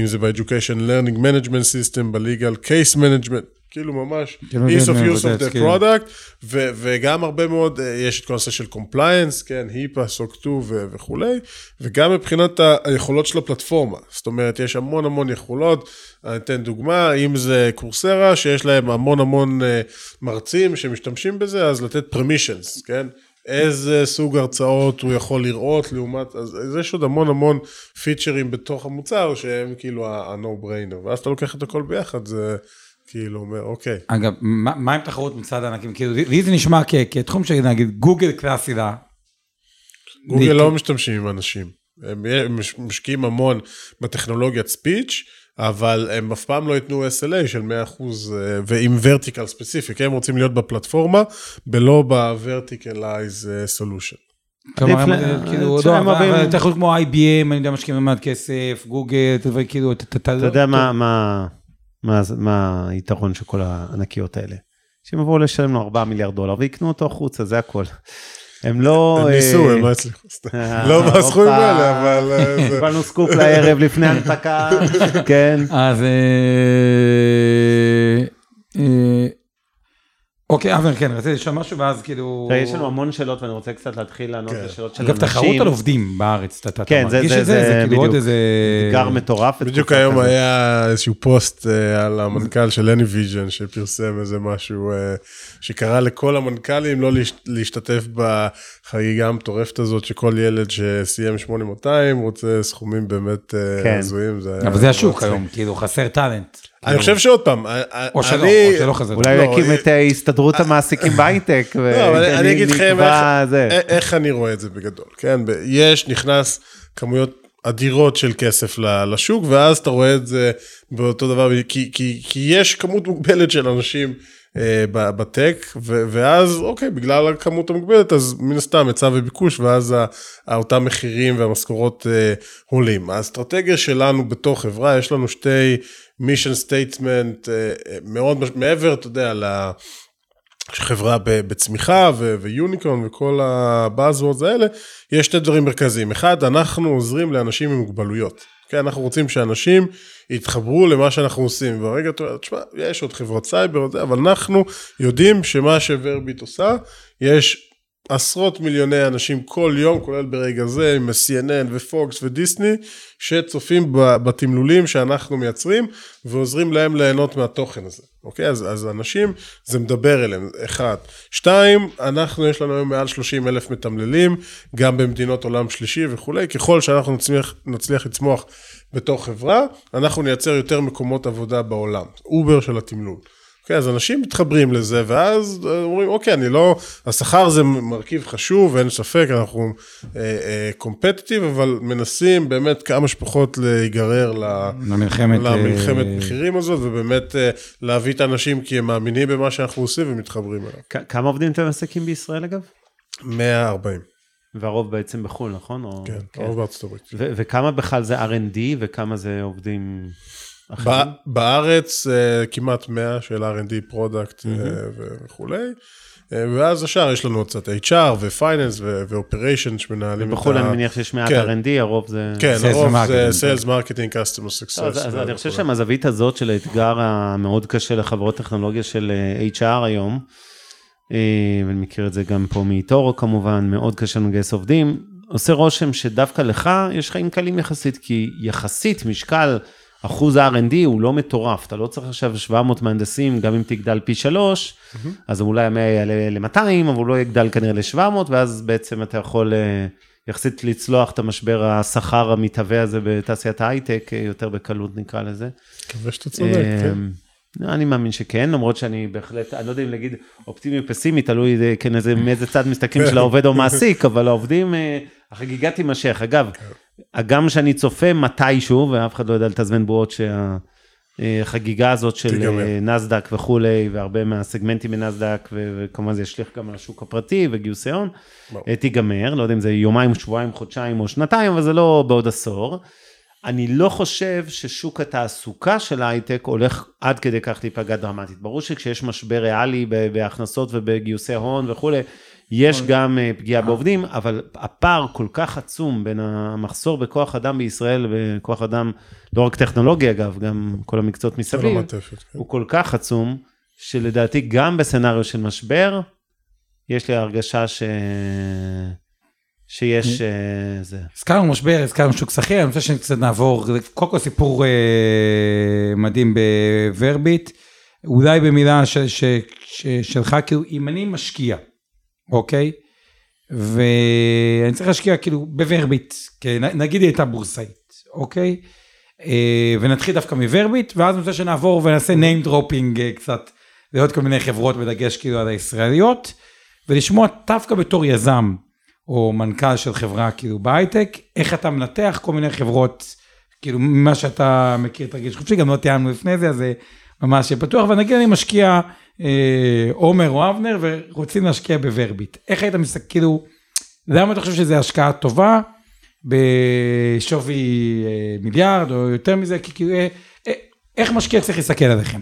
אם זה ב-Education Learning Management System, ב-Legal Case Management, כאילו ממש ease of use זה of the כאילו. product, ו- וגם הרבה מאוד, אה, יש את כל הנושא של compliance, כן, היפה, SOC 2 ו- וכולי, וגם מבחינת היכולות של הפלטפורמה, זאת אומרת, יש המון המון יכולות, אני אתן דוגמה, אם זה קורסרה, שיש להם המון המון אה, מרצים שמשתמשים בזה, אז לתת permissions, כן? איזה סוג הרצאות הוא יכול לראות לעומת, אז אז יש עוד המון המון פיצ'רים בתוך המוצר שהם כאילו ה-no brainer, ואז אתה לוקח את הכל ביחד, זה כאילו אומר, אוקיי. אגב, מה מה עם תחרות מצד הענקים? כאילו, לי לי זה נשמע כ- כתחום שנגיד גוגל קלאסי לה. גוגל לא משתמשים עם אנשים. הם הם מש- משקיעים המון בטכנולוגיית ספיץ', אבל הם אף פעם לא ייתנו SLA של 100% אה, ועם ורטיקל ספציפי, כי הם רוצים להיות בפלטפורמה, ולא ב-verticalize אה, solution. כלומר, כאילו, אצלם לא, תחרות כמו IBM, אני יודע, משקיעים מעט כסף, גוגל, כאילו, אתה יודע מה, מה, מה, היתרון של כל הענקיות האלה? שהם יבואו לשלם לו 4 מיליארד דולר ויקנו אותו החוצה, זה הכל. הם לא... הם אה, ניסו, הם לא הצליחו. אה, לא הופה. האלה, אבל... אה, קיבלנו סקופ לערב לפני הנפקה, כן. אז... אוקיי, אבנר, כן, רציתי לשאול משהו, ואז כאילו... תראה, יש לנו המון שאלות ואני רוצה קצת להתחיל לענות כן. לשאלות של אגב, אנשים. תחרות על עובדים בארץ, אתה- אתה אתה כן, זה- מרגיש זה- את זה? זה זה כאילו עוד בדיוק. איזה... אתגר מטורף. בדיוק היום כזאת. היה איזשהו פוסט אה, על המנכ"ל של AnyVision שפרסם איזה משהו אה, שקרא לכל המנכ"לים לא להשת- להשתתף בחגיגה המטורפת הזאת שכל ילד שסיים 8200 רוצה סכומים באמת אה, כן. הזויים. זה היה אבל זה השוק. היום, כאילו, חסר טאלנט. אני חושב שעוד פעם, אה, אה, או שלא, או שלא חסר. אולי לא, הוא יקים את הסתדרות המעסיקים בהייטק. לא, אבל אני אגיד לכם איך- אני רואה את זה בגדול, כן? יש, נכנס כמויות אדירות של כסף לשוק, ואז אתה רואה את זה באותו דבר, כי, יש כמות מוגבלת של אנשים בטק, ו- ואז, אוקיי, בגלל הכמות המוגבלת, אז מן הסתם היצע וביקוש, ואז אותם מחירים והמשכורות אה, עולים. האסטרטגיה שלנו בתור חברה, יש לנו שתי mission statement מאוד, מש- מעבר, אתה יודע, ל... חברה בצמיחה ו- ו-unicorn וכל ה-buzzwords האלה, יש שני דברים מרכזיים. אחד, אנחנו עוזרים לאנשים עם מוגבלויות. כן, אנחנו רוצים שאנשים יתחברו למה שאנחנו עושים. אומר, תשמע, יש עוד חברות סייבר, אבל אנחנו יודעים שמה שוורביט עושה, יש עשרות מיליוני אנשים כל יום, כולל ברגע זה, עם CNN ופוקס ודיסני, שצופים בתמלולים שאנחנו מייצרים, ועוזרים להם ליהנות מהתוכן הזה. אוקיי? אז, אז אנשים, זה מדבר אליהם, אחד. שתיים, אנחנו, יש לנו היום מעל 30 אלף מתמללים, גם במדינות עולם שלישי וכולי. ככל שאנחנו נצליח, נצליח לצמוח בתור חברה, אנחנו נייצר יותר מקומות עבודה בעולם. אובר של התמלול. אוקיי, אז אנשים מתחברים לזה, ואז אומרים, אוקיי, אני לא, השכר זה מרכיב חשוב, אין ספק, אנחנו קומפטיטיב, אבל מנסים באמת כמה שפחות להיגרר למלחמת, למלחמת אה, מחירים הזאת, ובאמת אה, להביא את האנשים כי הם מאמינים במה שאנחנו עושים ומתחברים אליו. כמה עובדים אתם מעסיקים בישראל אגב? 140, והרוב בעצם בחו"ל, נכון? או... כן, הרוב בארצות הברית. וכמה בכלל זה R&D וכמה זה עובדים בארץ אה, כמעט 100 של R&D product אה, וכולי, אה, ואז השאר יש לנו קצת HR ו-finance ו-operation שמנהלים את ה... בחו"ל אני מניח שיש מעט כן. R&D, הרוב זה... כן, הרוב. זה Sales Marketing Customer Success. אז, אז אני חושב. שמהזווית הזאת של האתגר המאוד קשה לחברות טכנולוגיה של אה, HR היום, אה, ואני מכיר את זה גם פה מ-eToro כמובן, מאוד קשה לנו לגייס עובדים, עושה רושם שדווקא לך יש חיים קלים יחסית, כי יחסית משקל אחוז ה-R&D הוא לא מטורף, אתה לא צריך עכשיו 700 מהנדסים, גם אם תגדל פי שלוש, אז אולי המאה יעלה ל-200, אבל הוא לא יגדל כנראה ל-700, ואז בעצם אתה יכול אה, יחסית לצלוח את המשבר השכר המתהווה הזה בתעשיית ההייטק, אה, יותר בקלות נקרא לזה. מקווה שאתה צודק, כן. אמ, אני מאמין שכן, למרות שאני בהחלט, אני לא יודע אם להגיד אופטימי או פסימי, תלוי אה, כן איזה, מאיזה צד מסתכלים של העובד או מעסיק, אבל העובדים, אה, החגיגה תימשך. אגב, הגם שאני צופה מתישהו, ואף אחד לא יודע לתזמן בועות שהחגיגה הזאת של תיגמר. אה, נסדק וכולי, והרבה מהסגמנטים בנסדק, וכמובן זה ישליך גם על השוק הפרטי וגיוסי הון. אה, תיגמר, לא יודע אם זה יומיים, שבועיים, חודשיים או שנתיים, אבל זה לא בעוד עשור. אני לא חושב ששוק התעסוקה של ההייטק הולך עד כדי כך להיפגע דרמטית. ברור שכשיש משבר ריאלי בהכנסות ובגיוסי הון וכולי, יש גם אה, פגיעה בעובדים, אבל הפער כל כך עצום בין המחסור בכוח אדם בישראל, בכוח אדם, לא רק טכנולוגי אגב, גם כל המקצועות כל מסביב, כן. הוא כל כך עצום, שלדעתי גם בסצנריו של משבר, יש לי הרגשה ש... שיש... אה, זה. הזכרנו משבר, הזכרנו שוק שכיר, אני רוצה שקצת נעבור, קודם כל סיפור אה, מדהים בוורביט, אולי במילה שלך, כאילו, אם אני משקיע, אוקיי? ואני צריך להשקיע כאילו בוורביט, נגיד היא הייתה בורסאית, אוקיי? אה, ונתחיל דווקא מוורביט, ואז אני רוצה שנעבור ונעשה name dropping אה, קצת לעוד כל מיני חברות, בדגש כאילו על הישראליות, ולשמוע דווקא בתור יזם, או מנכ"ל של חברה כאילו בהייטק, איך אתה מנתח כל מיני חברות, כאילו מה שאתה מכיר תרגיש חופשי, גם לא תיאמנו לפני זה, אז זה ממש פתוח, ונגיד אני משקיע עומר או אבנר ורוצים להשקיע בוורביט. איך היית מסתכל, כאילו, למה אתה חושב שזו השקעה טובה בשווי אה, מיליארד או יותר מזה, כי כאילו, אה, אה, איך משקיע צריך להסתכל עליכם?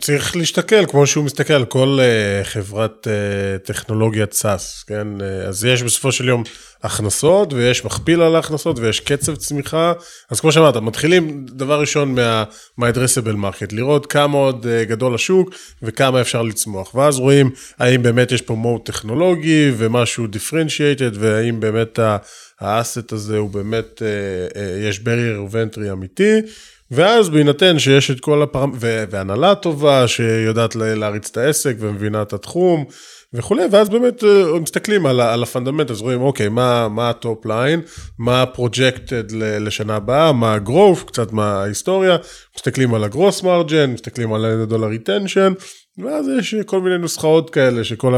צריך להסתכל כמו שהוא מסתכל על כל uh, חברת uh, טכנולוגיית סאס, כן? Uh, אז יש בסופו של יום הכנסות ויש מכפיל על ההכנסות ויש קצב צמיחה. אז כמו שאמרת, מתחילים דבר ראשון מה- מה-addressable market, לראות כמה עוד גדול השוק וכמה אפשר לצמוח. ואז רואים האם באמת יש פה מוד טכנולוגי ומשהו differentiated והאם באמת האסט הזה הוא באמת, יש barrier of entry אמיתי. ואז בהינתן שיש את כל הפרמ... והנהלה טובה שיודעת להריץ את העסק ומבינה את התחום וכולי, ואז באמת אה, מסתכלים על, על ה-fundament, אז רואים, אוקיי, מה, ה-top line, מה ל- לשנה הבאה, מה ה-growth, קצת מה ההיסטוריה, מסתכלים על ה-gross margin, מסתכלים על ה-dollar retention, ואז יש כל מיני נוסחאות כאלה שכל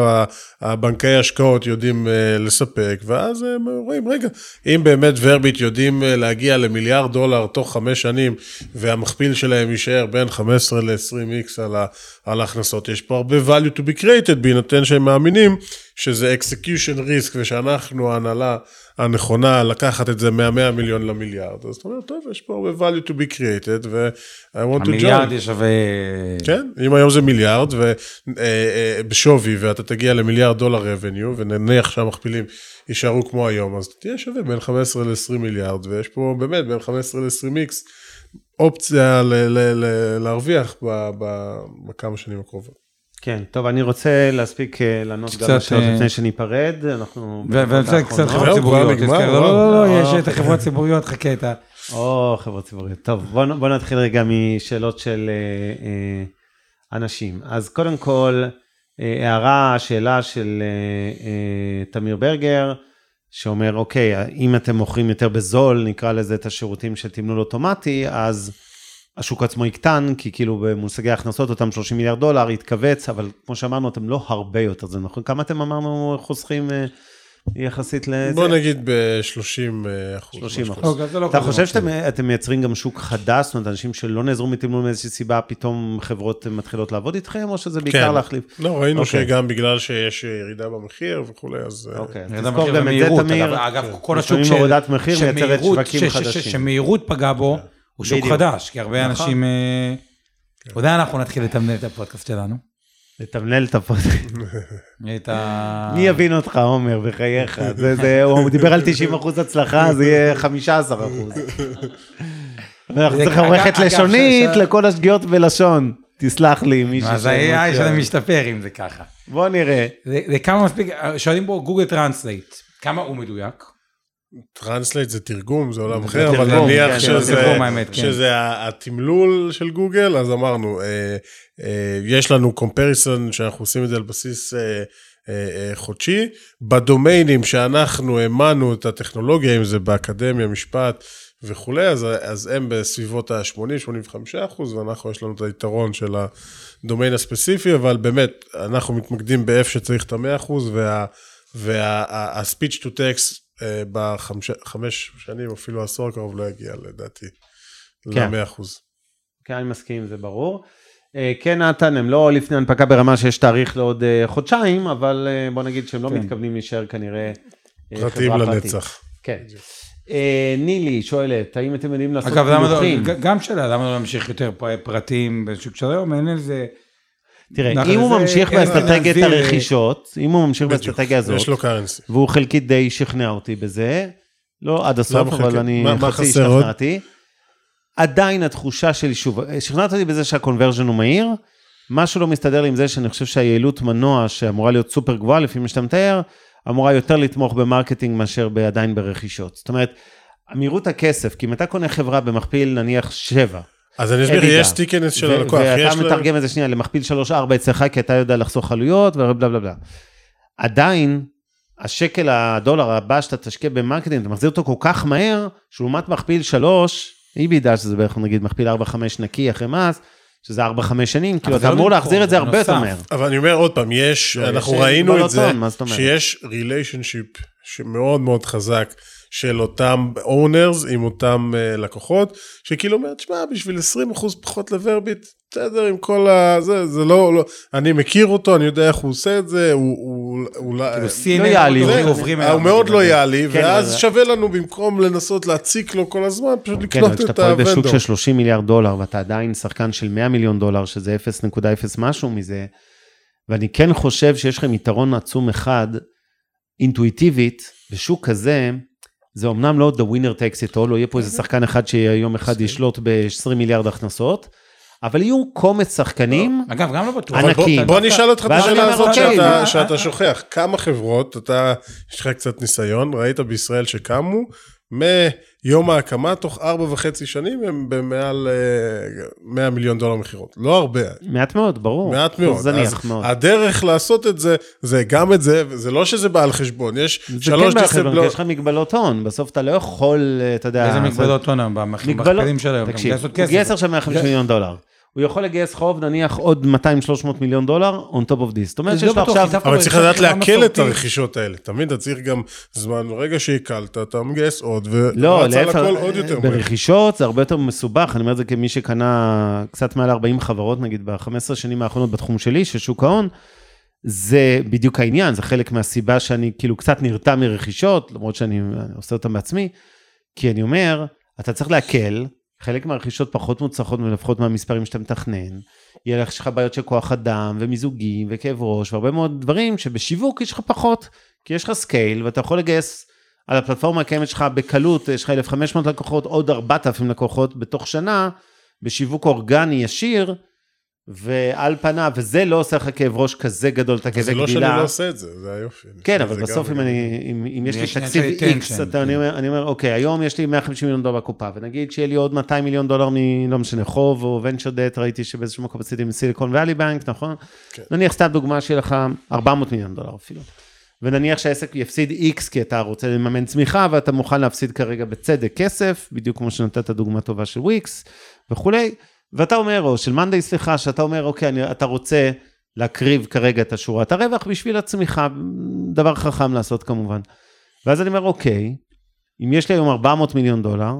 הבנקאי השקעות יודעים אה, לספק, ואז הם רואים, רגע, אם באמת ורביט יודעים אה, להגיע למיליארד דולר תוך חמש שנים, והמכפיל שלהם יישאר בין 15 ל-20x על, ה- על ההכנסות, יש פה הרבה value to be created, בהינתן שהם מאמינים שזה execution risk, ושאנחנו ההנהלה הנכונה לקחת את זה מה-100 מיליון למיליארד. אז אתה אומר, טוב, יש פה הרבה value to be created, ו-I want to join. המיליארד שווה... כן, אם היום זה מיליארד ו, אה, אה, בשווי ואתה תגיע למיליארד דולר revenue ונניח שהמכפילים יישארו כמו היום, אז תהיה שווה בין 15 ל-20 מיליארד ויש פה באמת בין 15 ל-20x אופציה ל- ל- ל- להרוויח בכמה שנים הקרובות. כן, טוב, אני רוצה להספיק אה, לענות גם לשאלות אה, לפני שניפרד, אנחנו... ואני רוצה קצת זהו, חברות ציבוריות. לא, לא, לא, לא, אה, יש את אוקיי. החברות הציבוריות, חכה את ה... או, חברות ציבוריות. טוב, בוא, בוא נתחיל רגע משאלות של אה, אנשים. אז קודם כל, הערה, שאלה של תמיר ברגר, שאומר, אוקיי, אם אתם מוכרים יותר בזול, נקרא לזה את השירותים של תמלול אוטומטי, אז השוק עצמו יקטן, כי כאילו במושגי הכנסות, אותם 30 מיליארד דולר יתכווץ, אבל כמו שאמרנו, אתם לא הרבה יותר, זה נכון? כמה אתם אמרנו חוסכים אה, יחסית לזה? בוא נגיד ב-30 אחוז. 30 משהו אחוז. אוקיי, לא אתה חושב. שאתם אתם מייצרים גם שוק חדש, זאת אומרת, אנשים שלא נעזרו מתמלול מאיזושהי סיבה, פתאום חברות מתחילות לעבוד איתכם, או שזה בעיקר כן. להחליף? לא, ראינו אוקיי. שגם בגלל שיש ירידה במחיר וכולי, אז... אה, אוקיי, תזכור במחיר גם את זה, תמיר. אגב, אגב, כל השוק של... שמהירות- שווקים ש- ש- ש- חדשים. שמהירות פגע בו, הוא שוק בדיוק. חדש, כי הרבה נכון. אנשים... אתה יודע, אנחנו נתחיל לתמלל את הפודקאסט שלנו. לתמלל את הפודקאסט. את ה... מי יבין אותך, עומר, בחייך? זה- זה- הוא דיבר על 90 אחוז הצלחה, זה יהיה 15 אחוז. אנחנו צריכים עורכת לשונית ש- ש- לכל השגיאות בלשון. תסלח לי, מישהו אז ה-AI שלנו משתפר אם זה ככה. בוא נראה. זה זה כמה מספיק, שואלים פה Google Translate, כמה הוא מדויק? Translate זה תרגום, זה עולם אחר, אבל תרגום, נניח כן, שזה, תרגום, האמת, כן. שזה התמלול של גוגל, אז אמרנו, אה, אה, יש לנו comparison שאנחנו עושים את זה על בסיס אה, חודשי. בדומיינים שאנחנו האמנו את הטכנולוגיה, אם זה באקדמיה, משפט וכולי, אז, אז הם בסביבות ה-80-85 אחוז, ואנחנו, יש לנו את היתרון של הדומיין הספציפי, אבל באמת, אנחנו מתמקדים באיפה שצריך את ה-100 אחוז, וה... וה-speech to text בחמש שנים, אפילו עשור הקרוב, לא יגיע לדעתי כן. ל-100 אחוז. כן, אני מסכים, זה ברור. אה, כן, נתן, הם לא לפני הנפקה ברמה שיש תאריך לעוד אה, חודשיים, אבל אה, בוא נגיד שהם לא כן. מתכוונים להישאר כנראה אה, פרטים חברה פרטית. לנצח. כן. אה, נילי שואלת, האם אתם יודעים לעשות אגב, למה לא, פילוחים? גם שאלה, למה לא להמשיך יותר פרטים בשוק של היום? אין איזה... תראה, נכון, אם הוא ממשיך אין באסטרטגיית הרכישות, אם הוא ממשיך. באסטרטגיה הזאת, יש לו currency. והוא חלקית די שכנע אותי בזה, לא עד הסוף, אבל? אני חצי? השתכנעתי. עדיין התחושה שלי, שוב, שכנעת אותי בזה שה-conversion הוא מהיר, משהו לא מסתדר לי עם זה שאני חושב שהיעילות מנוע, שאמורה להיות סופר גבוהה לפי מה שאתה מתאר, אמורה יותר לתמוך ב-marketing מאשר עדיין ברכישות. זאת אומרת, מהירות הכסף, כי אם אתה קונה חברה במכפיל נניח 7, אז אני אסביר. יש stickiness של הלקוח. יש ואתה מתרגם את זה שנייה למכפיל 3-4 אצלך, כי אתה יודע לחסוך עלויות ובלה בלה בלה. עדיין, השקל הדולר הבא שאתה תשקיע ב-marketing, אתה מחזיר אותו כל כך מהר, שלעומת מכפיל 3, EBITDA, שזה בערך נגיד מכפיל 4-5 נקי אחרי מס, שזה 4-5 שנים, כאילו אתה לא אמור במקום, להחזיר את זה הרבה יותר. מהר. אבל אני אומר עוד פעם, יש, אנחנו ראינו את זה? שיש ריליישנשיפ שמאוד מאוד חזק של אותם אונרס עם אותם uh, לקוחות, שכאילו אומר, תשמע, בשביל 20% פחות לוורביט, בסדר, עם כל ה... זה, זה לא, לא, אני מכיר אותו, אני יודע איך הוא עושה את זה, הוא... הוא, הוא כאילו, זה- CNN יעלי, עוברים- הוא- מאוד נגיד, לויאלי, כן, ואז שווה לנו במקום לנסות להציק לו כל הזמן, פשוט כן, לקנות אבל כשאתה את פועל בשוק. של 30 מיליארד דולר, ואתה עדיין שחקן של 100 מיליון דולר, שזה 0.0 משהו מזה, ואני כן חושב שיש לכם יתרון עצום אחד, אינטואיטיבית, בשוק כזה, זה אמנם לא the winner takes it all, לא יהיה פה איזה שחקן אחד שיום אחד ישלוט ב-20 מיליארד הכנסות, אבל יהיו קומץ שחקנים, אגב, גם לא בטוח. ענקים. בוא, נשאל אותך את השאלה הזאת אוקיי, שאתה שוכח. כמה חברות, אתה, יש לך קצת ניסיון, ראית בישראל שקמו, מיום ההקמה, תוך ארבע וחצי שנים הם במעל אה, 100 מיליון דולר מכירות. לא הרבה, מעט מאוד, ברור. מעט מאוד. זניח אז מאוד. הדרך לעשות את זה, זה גם את זה, וזה לא שזה בא על חשבון, יש זה שלוש כן בעיה חבר'ה, כי דיסציפלות. יש לך מגבלות הון, בסוף אתה לא יכול, אתה יודע... איזה מגבלות הון במחקרים של היום? תקשיב, הוא. גייס עכשיו 150 זה- מיליון דולר. הוא יכול לגייס חוב נניח עוד 200-300 מיליון דולר on top of this. זאת אומרת זה שיש לא לו עכשיו... אבל צריך לדעת לעכל את. הרכישות האלה. תמיד אתה צריך גם זמן, ברגע שעיכלת, אתה מגייס עוד, לא, להפך, הכל עוד יותר מהר. ברכישות זה הרבה יותר מסובך, אני אומר את זה כמי שקנה קצת מעל 40 חברות, נגיד ב-15 שנים האחרונות בתחום שלי, של שוק ההון, זה בדיוק העניין, זה חלק מהסיבה שאני כאילו קצת נרתע מרכישות, למרות שאני עושה אותן בעצמי, כי אני אומר, אתה צריך להקל, חלק מהרכישות פחות מוצלחות ולפחות מהמספרים שאתה מתכנן, יהיה לך יש לך בעיות של כוח אדם ומיזוגים וכאב ראש והרבה מאוד דברים שבשיווק יש לך פחות, כי יש לך scale ואתה יכול לגייס על הפלטפורמה הקיימת שלך בקלות, יש לך 1,500 לקוחות, עוד 4,000 לקוחות בתוך שנה, בשיווק אורגני ישיר, ועל פניו, וזה לא עושה לך כאב ראש כזה גדול, אתה כזה זה לא שאני גדילה. לא עושה את זה, זה היופי. כן, אבל בסוף אם. אני, אם, אם יש לי תקציב attention, אתה, אני, אומר, אני אומר, אוקיי, היום יש לי 150 מיליון דולר בקופה, ונגיד שיהיה לי עוד 200 מיליון דולר מ... לא משנה, חוב או venture debt, ראיתי שבאיזשהו מקום עשיתי מסיליקון ואלי בנק, נכון? כן. נניח סתם דוגמה שיהיה לך 400 מיליון דולר אפילו. ונניח שהעסק יפסיד X כי אתה רוצה לממן צמיחה, ואתה מוכן להפסיד כרגע בצדק כסף, בדיוק כמו שנתת דוגמה טובה של וויקס וכולי, ואתה אומר, או של מאנדיי, סליחה, שאתה אומר, אוקיי, אני, אתה רוצה להקריב כרגע את השורת הרווח בשביל הצמיחה, דבר חכם לעשות כמובן. ואז אני אומר, אוקיי, אם יש לי היום 400 מיליון דולר,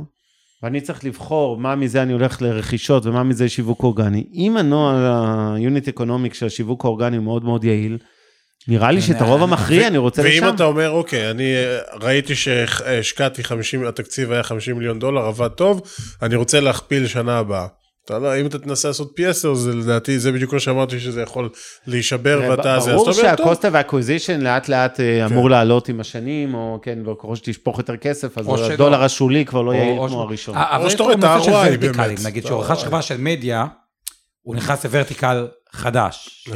ואני צריך לבחור מה מזה אני הולך לרכישות ומה מזה שיווק אורגני, אם הנוהל ה-unit economic של השיווק האורגני הוא מאוד מאוד יעיל, נראה לי שאת הרוב המכריע אני רוצה לשם. ואם אתה אומר, אוקיי, אני אה, ראיתי שהשקעתי 50, התקציב היה 50 מיליון דולר, עבד טוב, אני רוצה להכפיל שנה הבאה. אתה לא, אם אתה תנסה לעשות פי 10, זה לדעתי, זה בדיוק מה שאמרתי, שזה יכול להישבר ואתה... זה, אז ברור אתה אומר, טוב, שה-cost of acquisition לאט לאט אה, אמור לעלות עם השנים, או כן, וככל שתשפוך יותר כסף, אז. הדולר השולי כבר לא או כמו ש- הראשון. אה, אבל או יש שאתה פה רואה את ה-ROI ורטיקלים, באמת. נגיד רכש ה-ROI. חברה של מדיה, הוא נכנס לוורטיקל חדש.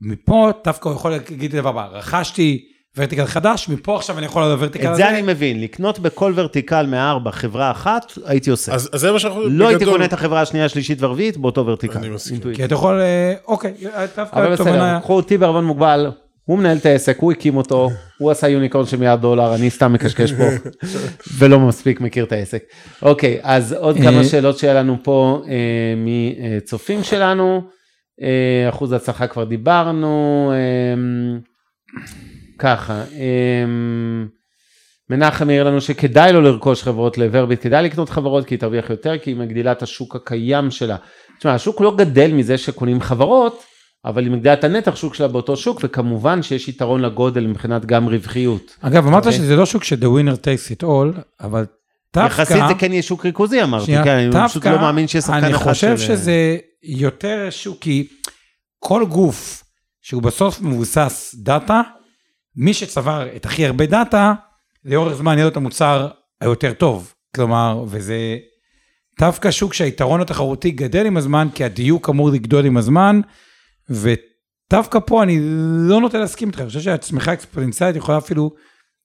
מפה דווקא הוא יכול להגיד את הדבר הבא, רכשתי ורטיקל חדש, מפה עכשיו אני יכול לעלות לוורטיקל את הזה. זה אני מבין, לקנות בכל ורטיקל מהארבע חברה אחת, הייתי עושה. אז, אז זה מה שאנחנו... לא הייתי קונה את החברה השנייה, השלישית והרביעית באותו ורטיקל. אני מסכים. כי אתה יכול, אה, אוקיי, דווקא אבל בסדר, תובנה... קחו אותי בערבון מוגבל, הוא מנהל את העסק, הוא הקים אותו, הוא עשה יוניקורן של מיליארד דולר, אני סתם מקשקש פה, ולא מספיק מכיר את העסק. אוקיי, אז עוד כמה אה. שאלות שהיה לנו פה אה, מצופים שלנו, אה, אחוז ההצלחה כבר דיברנו, אה, ככה, אה, מנחם העיר לנו שכדאי לו לרכוש חברות לוורביט, כדאי לקנות חברות כי היא תרוויח יותר, כי היא מגדילה את השוק הקיים שלה. תשמע, השוק לא גדל מזה שקונים חברות, אבל היא מגדילה את הנתח שוק שלה באותו שוק, וכמובן שיש יתרון לגודל מבחינת גם רווחיות. אגב, אמרת אוקיי. שזה לא שוק ש-the winner takes it all, אבל דווקא... יחסית זה כן יהיה שוק ריכוזי אמרתי, שנייה, כן, אני פשוט לא מאמין שיש שחקן אחד אני חושב של- שזה יותר שוק, כי כל גוף שהוא בסוף מבוסס דאטה, מי שצבר את הכי הרבה דאטה, לאורך זמן יהיה לו את המוצר היותר טוב. כלומר, וזה דווקא שוק שהיתרון התחרותי גדל עם הזמן, כי הדיוק אמור לגדול עם הזמן, ודווקא פה אני לא נוטה להסכים איתך, אני חושב שהצמיחה האקספוננציאלית יכולה אפילו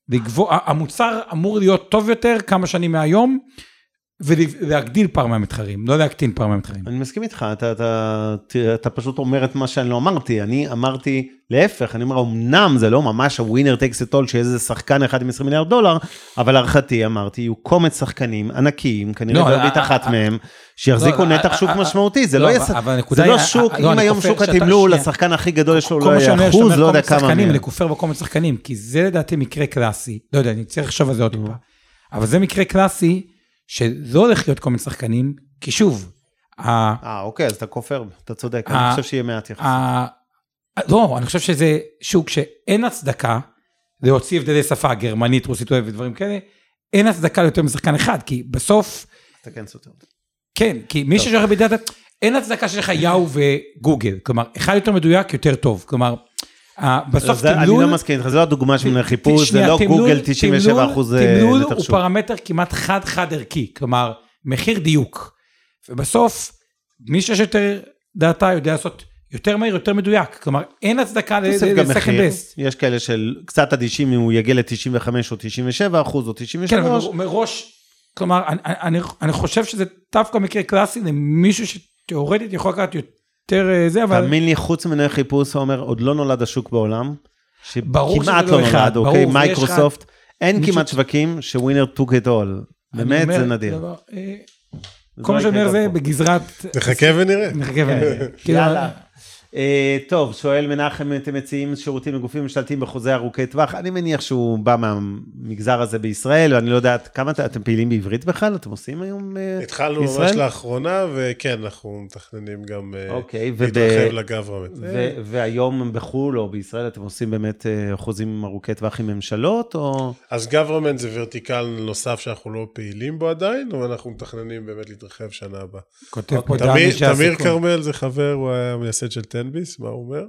לגבוה, המוצר אמור להיות טוב יותר כמה שנים מהיום, ולהגדיל פער מהמתחרים, לא להקטין פער מהמתחרים. אני מסכים איתך, אתה, אתה, אתה, אתה פשוט אומר את מה שאני לא אמרתי, אני אמרתי להפך, אני אומר, אמנם זה לא ממש הווינר טקס את אול, שיהיה איזה שחקן אחד עם 20 מיליארד דולר, אבל להערכתי אמרתי, יהיו קומץ שחקנים ענקיים, כנראה לא, ורבית אה, אחת אה, מהם, שיחזיקו לא, נתח אה, שוק אה, משמעותי, זה לא, לא זה לא שוק, אה, לא, אם היום שוק התמלול, שנייה. לשחקן הכי גדול יש לו לא שאתה אחוז, לא יודע כמה מהם. אני כופר בקומץ שחקנים, כי זה לדעתי מקרה קלאסי, לא יודע, אני צריך לחשוב על זה עוד טיפה, אבל זה מקרה קלאסי, שלא הולך להיות קומץ שחקנים, כי שוב, אה, אוקיי, אז אתה כופר, אתה צודק, אני חושב שיהיה מעט יחסית. לא, אני חושב שזה שוק שאין הצדקה להוציא הבדלי שפה, גרמנית, רוסית ודברים כאלה, אין הצדקה ליותר משחקן אחד, כי בסוף, אתה כן סותר. כן, כי מי לך בדאטה, אין הצדקה שיש לך יאו וגוגל, כלומר, אחד יותר מדויק, יותר טוב, כלומר, בסוף זה- אני תמלול, לא מסכים איתך, לא הדוגמה של חיפוש, זה לא תמלול- גוגל 97 אחוז תמלול נתח הוא. פרמטר כמעט חד-חד ערכי, כלומר, מחיר דיוק. ובסוף, מי שיש יותר דאטה יודע לעשות יותר מהיר, יותר מדויק. כלומר, אין הצדקה מחיר, best. יש כאלה של קצת אדישים אם הוא יגיע ל-95 או 97 אחוז או 93. כן, אבל מראש, כלומר, אני, חושב שזה דווקא מקרה קלאסי למישהו שתאורטית יכול לקחת יותר אה, זה, אבל תאמין לי, חוץ ממנהל חיפוש, עומר, עוד לא נולד השוק בעולם. שכמעט לא לא אחד, נולד, ברור, אוקיי? מייקרוסופט, אין כמעט שווקים שווינר took it all. אני באמת, זה נדיר. דבר, אה, זה כל לא מה שאני יקרה אומר זה פה. בגזרת... נחכה ונראה. נחכה ונראה. כאילו, יאללה. אה, טוב, שואל מנחם, אתם מציעים שירותים לגופים ממשלתיים בחוזה ארוכי טווח? אני מניח שהוא בא מהמגזר הזה בישראל, ואני לא יודעת כמה אתם- אתם פעילים בעברית בכלל? אתם עושים היום אה, התחלנו ממש בישראל? לאחרונה, וכן, אנחנו מתכננים גם אה, אוקיי, וב- להתרחב לגברמנט. ו- והיום בחו"ל או בישראל אתם עושים באמת אה, חוזים ארוכי טווח עם ממשלות, או... אז government זה ורטיקל נוסף שאנחנו לא פעילים בו עדיין, אבל אנחנו מתכננים באמת להתרחב שנה הבאה. כותב פה אוקיי. דני שהסיכון- תמיר כרמל זה חבר, הוא היה מייסד של תן-ביס, מה הוא אומר?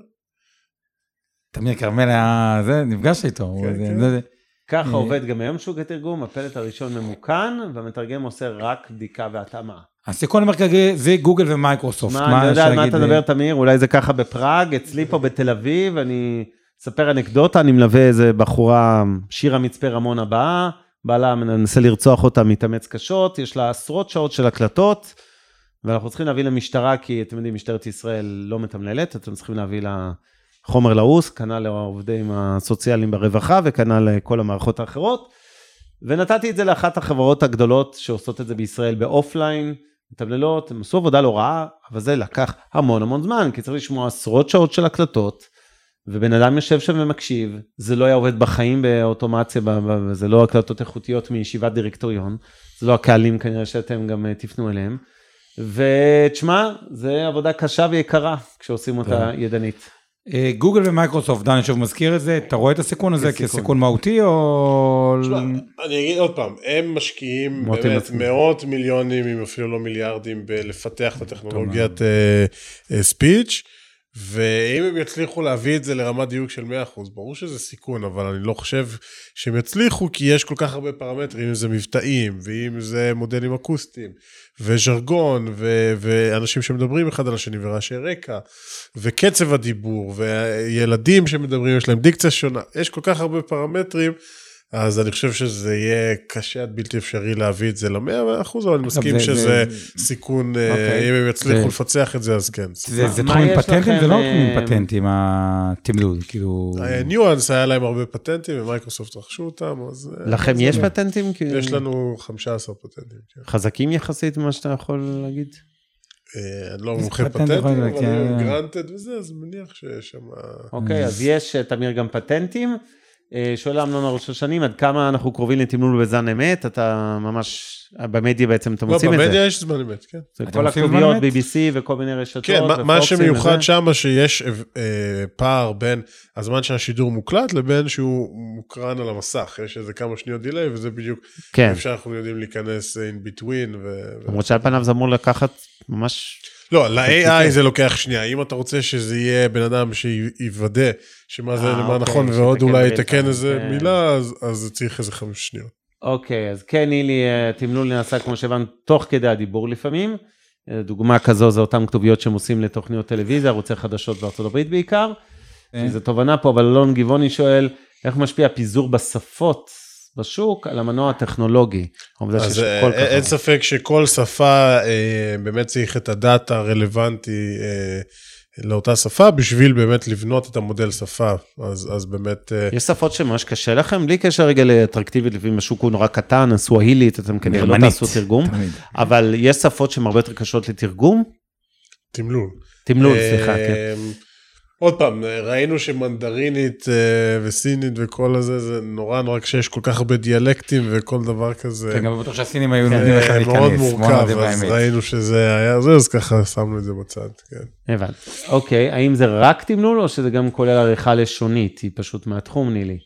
תמיר כרמל היה, זה, נפגשתי איתו. הוא- כן, זה- כן. זה- ככה אה. עובד גם היום שוק התרגום, הפלט הראשון ממוכן, והמתרגם עושה רק בדיקה והתאמה. הסיכון המרכזי זה גוגל ומייקרוסופט. מה, אני יודע על מה אתה מדבר, תמיר? אולי זה ככה בפראג, אצלי פה בתל אביב, אני אספר אנקדוטה, אני מלווה איזה בחורה, שירה מצפה רמון הבאה, בעלה מנסה לרצוח אותה, מתאמץ קשות, יש לה עשרות שעות של הקלטות, ואנחנו צריכים להביא למשטרה, כי אתם יודעים, משטרת ישראל לא מתמללת, אתם צריכים להביא לה חומר לעוס, כנ"ל לעובדים הסוציאליים ברווחה, וכנ"ל לכל המערכות האחרות. ונתתי את זה לאחת החברות הגדולות שעושות את זה בישראל באופליין, מתמללות, הם עשו עבודה לא רעה, אבל זה לקח המון המון זמן, כי צריך לשמוע עשרות שעות של הקלטות, ובן אדם יושב שם ומקשיב, זה לא היה עובד בחיים באוטומציה, זה לא הקלטות איכותיות מישיבת דירקטוריון, זה לא הקהלים כנראה שאתם גם אה, תפנו אליהם. ותשמע, זה עבודה קשה ויקרה כשעושים אותה ידנית. אה, גוגל ומייקרוסופט, דן שוב מזכיר את זה, אתה רואה את הסיכון הזה כסיכון. מהותי או... תשמע, אני אגיד עוד פעם, הם משקיעים באמת. מאות מיליונים, אם אפילו לא מיליארדים, בלפתח את הטכנולוגיית אה, אה, ספיץ', ואם הם יצליחו להביא את זה לרמת דיוק של 100%, ברור שזה סיכון, אבל אני לא חושב שהם יצליחו, כי יש כל כך הרבה פרמטרים, אם זה מבטאים, ואם זה מודלים אקוסטיים, וז'רגון, ו- ואנשים שמדברים אחד על השני, ורעשי רקע, וקצב הדיבור, וילדים שמדברים, יש להם דיקציה שונה, יש כל כך הרבה פרמטרים. אז אני חושב שזה יהיה קשה עד בלתי אפשרי להביא את זה למאה אחוז, אבל אני מסכים זה- שזה זה- סיכון, אה, אוקיי. אם הם יצליחו זה- לפצח את זה, אז כן. זה זה מה תחומים יש פטנטים? זה לא אה, תחומים פטנטים, התמלול, כאילו... ניואנס היה להם הרבה פטנטים, ומייקרוסופט רכשו אותם, אז... אה, לכם יש פטנטים? כי- יש לנו 15 פטנטים, כן. חזקים יחסית ממה שאתה יכול להגיד? אה, אני לא מומחה פטנט פטנטים, אבל להיות, כן. granted וזה, אז מניח שיש שם... אוקיי, אז יש, אה, תמיר, גם פטנטים. אה, שואל אמנון הראש השנים, עד כמה אנחנו קרובים לתמלול בזן אמת? אתה ממש, במדיה בעצם אתם לא, עושים את זה. במדיה יש זמן אמת, כן. זה אתם כל עושים הכתוביות? BBC וכל מיני רשתות. כן, מה- שמיוחד. שם, שיש אה, פער בין הזמן שהשידור מוקלט לבין שהוא מוקרן על המסך. יש איזה כמה שניות דיליי, וזה בדיוק כן, אפשר אנחנו יודעים להיכנס in between. למרות שעל פניו זה אמור לקחת ממש... לא, ל-AI זה לוקח שנייה. אם אתה רוצה שזה יהיה בן אדם שיוודא שמה זה אה, למה אוקיי, נכון, ועוד אולי יתקן איזה כן. מילה, אז- צריך איזה חמש שניות. אוקיי, אז כן, נילי, אה, תמלול נעשה, כמו שהבנו, תוך כדי הדיבור לפעמים. אה, דוגמה כזו זה אותן כתוביות שהם עושים לתוכניות טלוויזיה, ערוצי חדשות בארצות הברית בעיקר. כן. זו תובנה פה, אבל אלון גבעוני שואל, איך משפיע פיזור בשפות בשוק על המנוע הטכנולוגי? אז אה, כך אין. ספק שכל שפה אה, באמת צריך את הדאטה הרלוונטי אה, לאותה שפה, בשביל באמת לבנות את המודל שפה. אז אז באמת... אה, יש שפות שממש קשה לכם, בלי קשר רגע לאטרקטיבית, לפעמים השוק הוא נורא קטן, הסואהילית, אתם כנראה לא תעשו תרגום, תמיד. אבל יש שפות שהן הרבה יותר קשות לתרגום? תמלול. תמלול, אה, סליחה, כן. עוד פעם, ראינו שמנדרינית אה, וסינית וכל הזה, זה נורא נורא קשה, יש כל כך הרבה דיאלקטים וכל דבר כזה. כן, גם בטוח שהסינים היו כן, נותנים לך אה, להיכנס. מאוד מורכב, אז באמת. ראינו שזה היה זה, אז ככה שמנו את זה בצד, כן. הבנתי. אוקיי, האם זה רק תמלול או שזה גם כולל עריכה לשונית? היא פשוט מהתחום, נילי.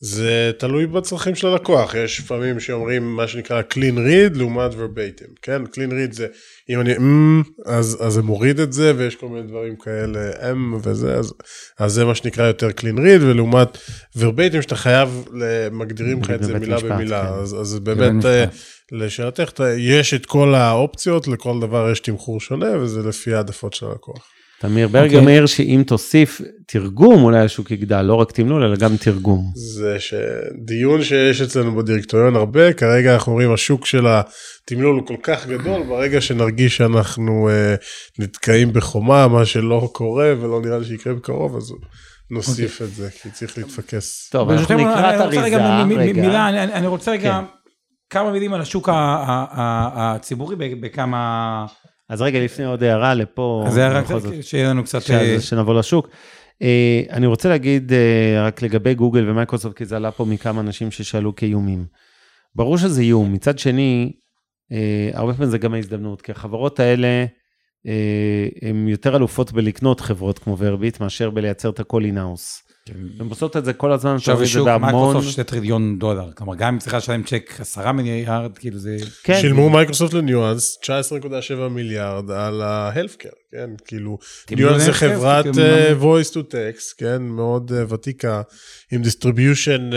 זה תלוי בצרכים של הלקוח, יש פעמים שאומרים מה שנקרא clean read לעומת verbatim, כן? clean read זה, אם אני אמ, אז, אז זה מוריד את זה, ויש כל מיני דברים כאלה, אם וזה, אז, אז זה מה שנקרא יותר clean read, ולעומת verbatim שאתה חייב, מגדירים לך את זה מילה משפט, במילה, כן. אז, אז באמת, אה. לשאלתך, יש את כל האופציות, לכל דבר יש תמחור שונה, וזה לפי העדפות של הלקוח. תמיר ברגר אוקיי. מעיר שאם תוסיף תרגום, אולי השוק יגדל, לא רק תמלול, אלא גם תרגום. זה שדיון שיש אצלנו בדירקטוריון הרבה, כרגע אנחנו רואים השוק של התמלול הוא כל כך גדול, ברגע שנרגיש שאנחנו אה, נתקעים בחומה, מה שלא קורה ולא נראה לי שיקרה בקרוב, אז נוסיף את זה, כי צריך להתפקס. טוב, אנחנו נקרא את אני רוצה רגע אריזה. מילה, אני- אני רוצה רגע כן. כמה מילים על השוק הציבורי בכמה... אז רגע, לפני עוד הערה לפה, אז זה זאת, שיהיה לנו קצת... ש- אה, שנבוא לשוק. אה, אני רוצה להגיד אה, רק לגבי גוגל ומייקרוסופט, כי זה עלה פה מכמה אנשים ששאלו כאיומים. ברור שזה איום, מצד שני, הרבה פעמים זה גם ההזדמנות, כי החברות האלה, הן יותר אלופות בלקנות חברות כמו ורביט, מאשר בלייצר את הכל in-house. הן עושות את זה כל הזמן, עכשיו בשוק בהמון... מייקרוסופט 2 טריליון דולר, כלומר גם אם צריכה לשלם צ'ק 10 מיליארד, כאילו זה... כן, שילמו מייקרוסופט לניואנס 19.7 מיליארד על ה healthcare, כן? כאילו, ניואנס זה healthcare, חברת כאילו, אה, voice to text, כן? מאוד אה, ותיקה, עם distribution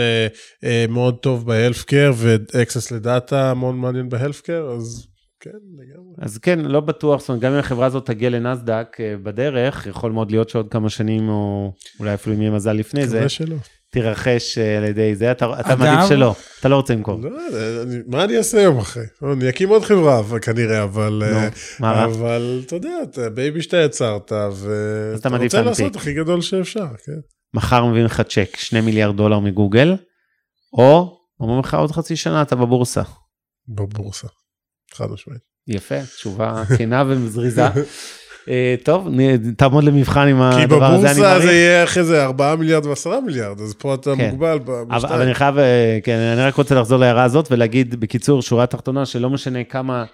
אה, מאוד טוב ב healthcare, ו-access לדאטה מאוד מעניין ב healthcare, אז כן, לגמרי. אז כן, לא בטוח, זאת אומרת, גם אם החברה הזאת תגיע לנסדק אה, בדרך, יכול מאוד להיות שעוד כמה שנים, או אולי אפילו אם יהיה מזל לפני זה, שלא. תירכש אה, על ידי זה, אתה, אתה מעדיף שלא, אתה לא רוצה למכור. לא, אני- מה אני אעשה יום אחרי? אני אקים עוד חברה אבל- כנראה, אבל... נו, אה, מה רע? אבל אתה יודע, אתה baby שאתה יצרת, ואתה רוצה. לעשות הכי גדול שאפשר, כן. מחר מביאים לך צ'ק, 2 מיליארד דולר מגוגל, או אומרים לך עוד חצי שנה אתה בבורסה. בבורסה. חד משמעית. יפה, תשובה כנה ומזריזה. אה, טוב, תעמוד למבחן עם כי הדבר הזה, אני בבורסה מעריך. זה יהיה אחרי זה 4 מיליארד ו-10 מיליארד, אז פה אתה כן. מוגבל אבל, אבל. אני חייב, אה, כן, אני רק רוצה לחזור להערה הזאת ולהגיד בקיצור, שורה תחתונה, שלא משנה כמה,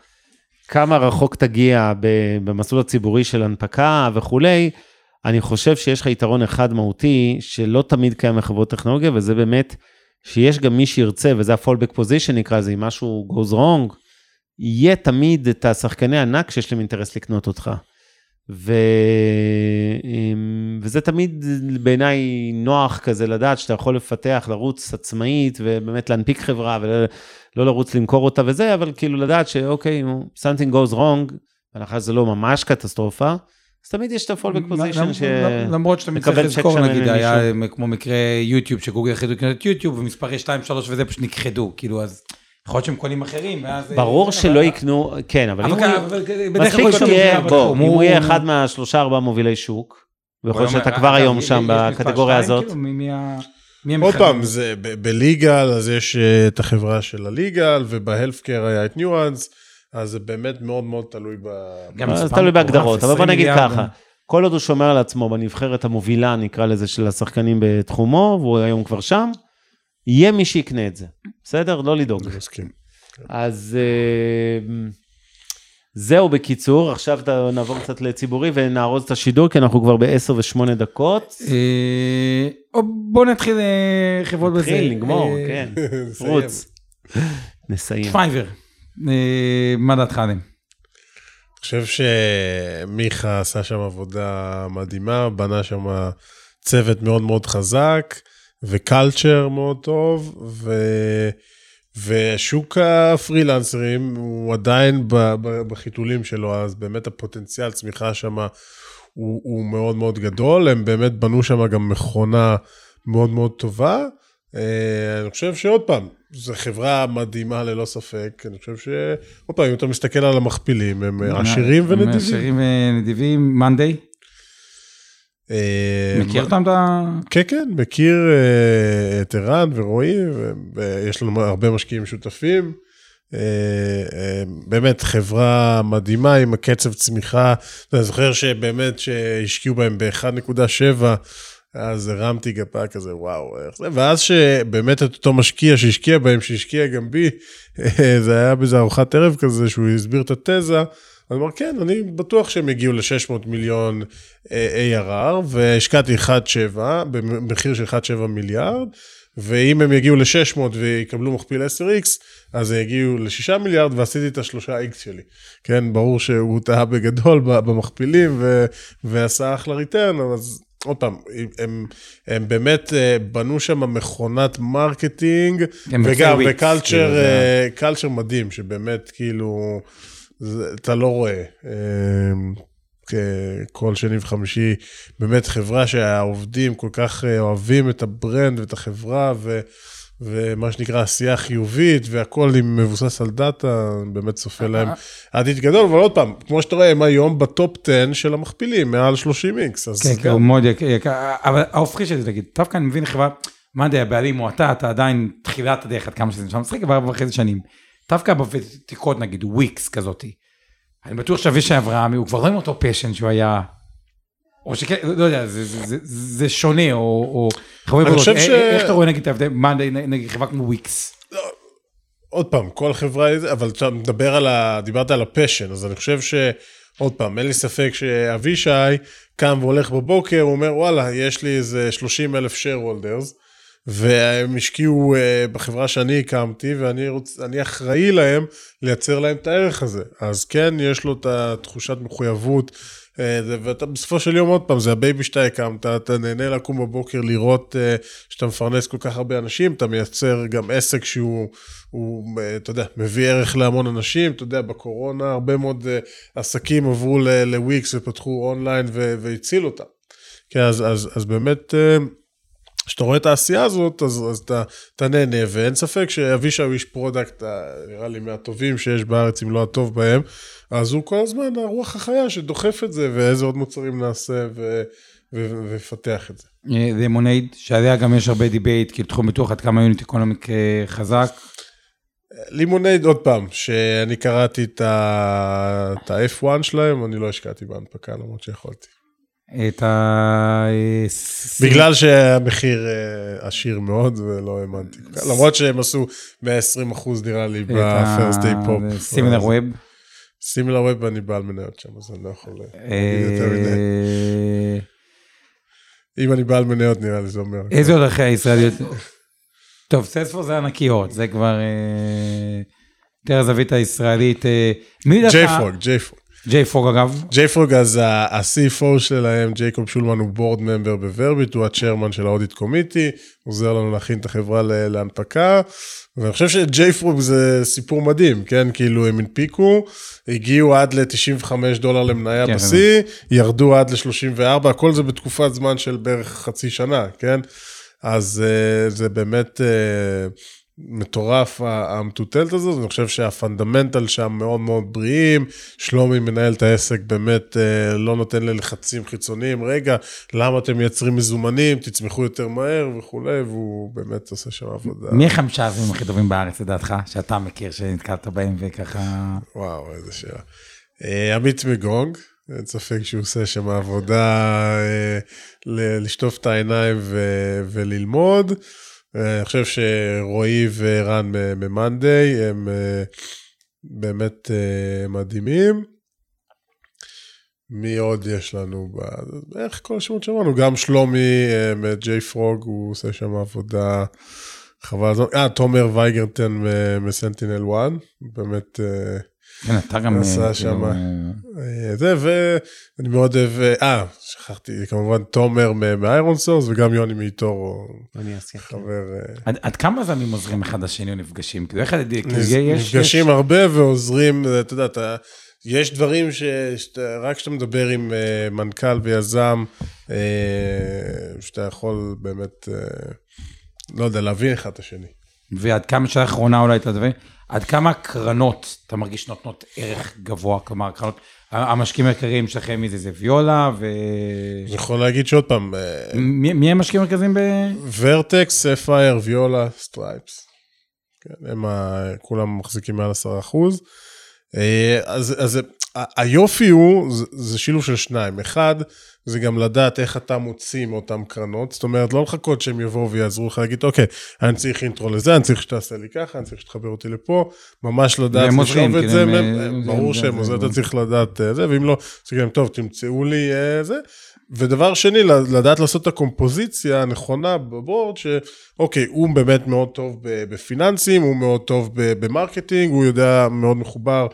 כמה רחוק תגיע במסלול הציבורי של הנפקה וכולי, אני חושב שיש לך יתרון אחד מהותי, שלא תמיד קיים בחברות טכנולוגיה, וזה באמת שיש גם מי שירצה, וזה ה-fallback position נקרא לזה, אם משהו goes wrong, יהיה תמיד את השחקני ענק שיש להם אינטרס לקנות אותך. ו... אמ, וזה תמיד בעיניי נוח כזה לדעת שאתה יכול לפתח, לרוץ עצמאית ובאמת להנפיק חברה ולא לא לרוץ למכור אותה וזה, אבל כאילו לדעת שאוקיי, נו, something goes wrong, בהנחה שזה לא ממש קטסטרופה, אז תמיד יש את הפולבק פוזיישן ש... למרות שאתה צריך צ'ק לזכור, נגיד. היה כמו מקרה יוטיוב, שגוגל החליטו לקנות את יוטיוב, ומספרי 2, 3 וזה פשוט נכחדו, כאילו, אז יכול להיות שהם קונים אחרים, ואז... ברור אבל- שלא יקנו, כן, אבל אם הוא... מספיק שהוא אחד יהיה, בוא, אם הוא יהיה אחד מהשלושה ארבעה מובילי שוק, ויכול להיות שאתה היום- כבר אגב, היום שם בקטגוריה הזאת. כאילו, עוד? פעם, זה בליגל, אז יש אה, את החברה של הליגל, ובהלפקר היה את ניואנס, אז זה באמת מאוד מאוד תלוי ב... גם מספר תלוי בהגדרות, אבל בוא 20 נגיד. ככה, כל עוד הוא שומר על עצמו בנבחרת המובילה, נקרא לזה, של השחקנים בתחומו, והוא היום כבר שם, יהיה מי שיקנה את זה, בסדר? לא לדאוג. אני מסכים. אז אה, זהו בקיצור, עכשיו נעבור קצת לציבורי ונארוז את השידור, כי אנחנו כבר ב-10 ו-8 דקות. אה, בוא נתחיל אה, חברות בזה. נתחיל, נגמור, כן. נסיים. רוץ. נסיים. פייבר, מה דעתך עליהם? אני חושב שמיכה עשה שם עבודה מדהימה, בנה שם צוות מאוד מאוד חזק, ו culture מאוד טוב, ו... ושוק הפרילנסרים הוא עדיין בחיתולים שלו, אז באמת הפוטנציאל צמיחה שם הוא, הוא מאוד מאוד גדול, הם באמת בנו שם גם מכונה מאוד מאוד טובה. אה, אני חושב שעוד פעם, זו חברה מדהימה ללא ספק, אני חושב ש... עוד פעם, אם אתה מסתכל על המכפילים, הם עשירים הם ונדיבים. עשירים ונדיבים, מאנדיי, אה, מכיר מה- אותם? אתה... כן, כן, מכיר אה, את ערן ורועי, ויש לנו הרבה משקיעים שותפים. אה, אה, באמת חברה מדהימה עם הקצב צמיחה. אני זוכר שבאמת שהשקיעו בהם ב-1.7, אז הרמתי גפה כזה, וואו, איך זה, ואז שבאמת את אותו משקיע שהשקיע בהם, שהשקיע גם בי, אה, זה היה באיזה ארוחת ערב כזה, שהוא הסביר את התזה. אז הוא אמר, כן, אני בטוח שהם יגיעו ל-600 מיליון אה, ARR, והשקעתי 1.7, במחיר של 1.7 מיליארד, ואם הם יגיעו ל-600 ויקבלו מכפיל 10x, אז הם יגיעו ל-6 מיליארד, ועשיתי את ה-3x שלי. כן, ברור שהוא טעה בגדול במכפילים, ו- ועשה אחלה return, אז עוד פעם, הם, הם באמת אה, בנו שם מכונת marketing, וגם, ו culture כאילו, אה, מדהים, שבאמת כאילו, זה, אתה לא רואה. אה, כ- כל שני וחמישי, באמת חברה שהעובדים כל כך אה, אוהבים את ה brand ואת החברה, ו, ומה שנקרא עשייה חיובית, והכל עם מבוסס על דאטה, באמת צופה להם עתיד גדול, אבל עוד פעם, כמו שאתה רואה, הם היום ב top 10 של המכפילים, מעל 30 X, אז כן, כן, הוא מאוד יקר, יקר, אבל ההופכי של זה, נגיד, דווקא אני מבין חברה, מאנדיי, הבעלים הוא אתה, אתה עדיין תחילת הדרך עד כמה שזה נשמע משחק, אבל ארבע וחצי שנים. דווקא בוותיקות, נגיד, וויקס כזאתי. אני בטוח שאבישי אברהמי, הוא כבר לא עם אותו passion שהוא היה... או שכן, לא יודע, זה, זה, זה, זה שונה, או... או חברי אני בולות, חושב א- ש- איך אתה רואה נגיד את ההבדל, מאנדיי נגיד חברה כמו וויקס? עוד פעם, כל חברה, אבל אתה מדבר על ה... דיברת על ה passion, אז אני חושב ש... עוד פעם, אין לי ספק שאבישי קם והולך בבוקר, הוא אומר, וואלה, יש לי איזה 30 אלף share holders, והם השקיעו אה, בחברה שאני הקמתי, ואני רוצ, אחראי להם לייצר להם את הערך הזה. אז כן, יש לו את התחושת מחויבות, אה, ואתה בסופו של יום, עוד פעם, זה ה baby שאתה הקמת, אתה נהנה לקום בבוקר לראות אה, שאתה מפרנס כל כך הרבה אנשים, אתה מייצר גם עסק שהוא, הוא, אתה יודע, מביא ערך להמון אנשים, אתה יודע, בקורונה הרבה מאוד עסקים עברו לוויקס ופתחו אונליין ו- והצילו אותם. כן, אז, אז, אז באמת, כשאתה רואה את העשייה הזאת, אז, אז אתה, אתה נהנה, ואין ספק שאבישי הוא איש product, אה, נראה לי מהטובים שיש בארץ, אם לא הטוב בהם, אז הוא כל הזמן הרוח החיה שדוחף את זה, ואיזה עוד מוצרים נעשה, ו, ו, ויפתח את זה. לימונייד, שעליה גם יש הרבה debate, כאילו תחום ביטוח עד כמה unit economic אה, חזק. לימונייד, עוד פעם, שאני קראתי את ה-F1 שלהם, אני לא השקעתי בהנפקה, למרות שיכולתי. את ה... אה, בגלל שהמחיר אה, עשיר מאוד ולא האמנתי. למרות שהם עשו 120 אחוז נראה לי ב-first day pop. סימילר ווב. סימילר ווב אני בעל מניות שם, אז אני לא יכול להגיד יותר מדי. אה, אם אני בעל מניות נראה לי זה אומר. איזה עוד אחרי הישראליות? טוב, סלספור זה ענקיות, זה כבר אה, יותר הזווית הישראלית. אה, מי דווקא? ג'יי-פרוג, ג'יי-פרוג. ג'יי פרוג אגב. ג'יי-פרוג, אז ה-CFO שלהם, ג'ייקוב שולמן הוא board member בוורביט, הוא ה chairman של ה audit committee, עוזר לנו להכין את החברה להנפקה, ואני חושב שג'יי-פרוג זה סיפור מדהים, כן? כאילו הם הנפיקו, הגיעו עד ל-95 דולר למניה כן, בשיא, ירדו עד ל-34, הכל זה בתקופת זמן של בערך חצי שנה, כן? אז uh, זה באמת מטורף המטוטלת הזאת, אני חושב שה fundamental שם מאוד מאוד בריאים, שלומי מנהל את העסק באמת uh, לא נותן ללחצים חיצוניים, רגע, למה אתם מייצרים מזומנים, תצמחו יותר מהר וכולי, והוא באמת עושה שם עבודה. מי החמישה הזויים הכי טובים בארץ לדעתך, שאתה מכיר, שנתקלת בהם וככה... וואו, איזה שאלה. Uh, עמית מגונג, אין ספק שהוא עושה שם עבודה ל- לשטוף את העיניים ו- וללמוד. Uh, אני חושב שרועי ורן ממאנדיי הם uh, באמת uh, מדהימים. מי עוד יש לנו? בערך כל השמות שאמרנו, גם שלומי מג'יי פרוג, הוא עושה שם עבודה חבל. אה, תומר וייגרטן מ SentinelOne, באמת... כן, אתה גם... עשה אה, שם. כאילו, אה, זה, ואני מאוד אוהב, אה, אה, שכחתי, כמובן תומר מ ironSource וגם יוני מ eToro, אני אעשה. חבר, עד- כמה יזמים עוזרים אחד לשני או נפגשים? כאילו איך... כאילו, נפ- יש- נפגשים הרבה ועוזרים, אתה יודע, אתה, יש דברים ש- שאתה, רק כשאתה מדבר עם מנכ"ל ויזם, שאתה יכול באמת, לא יודע, להבין אחד את השני. ועד כמה שאלה אחרונה אולי אתה דבר, עד כמה קרנות אתה מרגיש נותנות ערך גבוה, כלומר קרנות, המשקיעים העיקריים שלכם מי זה, ויולה ו... אני יכול להגיד שעוד פעם, אה, מי מי הם המשקיעים המרכזיים ב... Vertex, Sapphire, Viola, Stripes. כן, הם ה... כולם מחזיקים מעל 10 אחוז. אה, אז, אז היופי הוא, זה, זה שילוב של שניים. אחד, זה גם לדעת איך אתה מוציא מאותן קרנות. זאת אומרת, לא לחכות שהם יבואו ויעזרו לך להגיד, אוקיי, אני צריך intro לזה, אני צריך שתעשה לי ככה, אני צריך שתחבר אותי לפה. ממש לדעת לשאוב את כאילו, זה. הם, מהם- אה, ברור שהם עוזרים, אתה צריך לדעת אה, זה, ואם לא, צריך להם, טוב, תמצאו לי אה, זה. ודבר שני, לדעת לעשות את הקומפוזיציה הנכונה ב board, שאוקיי, הוא באמת מאוד טוב בפיננסים, הוא מאוד טוב ב marketing, הוא יודע מאוד מחובר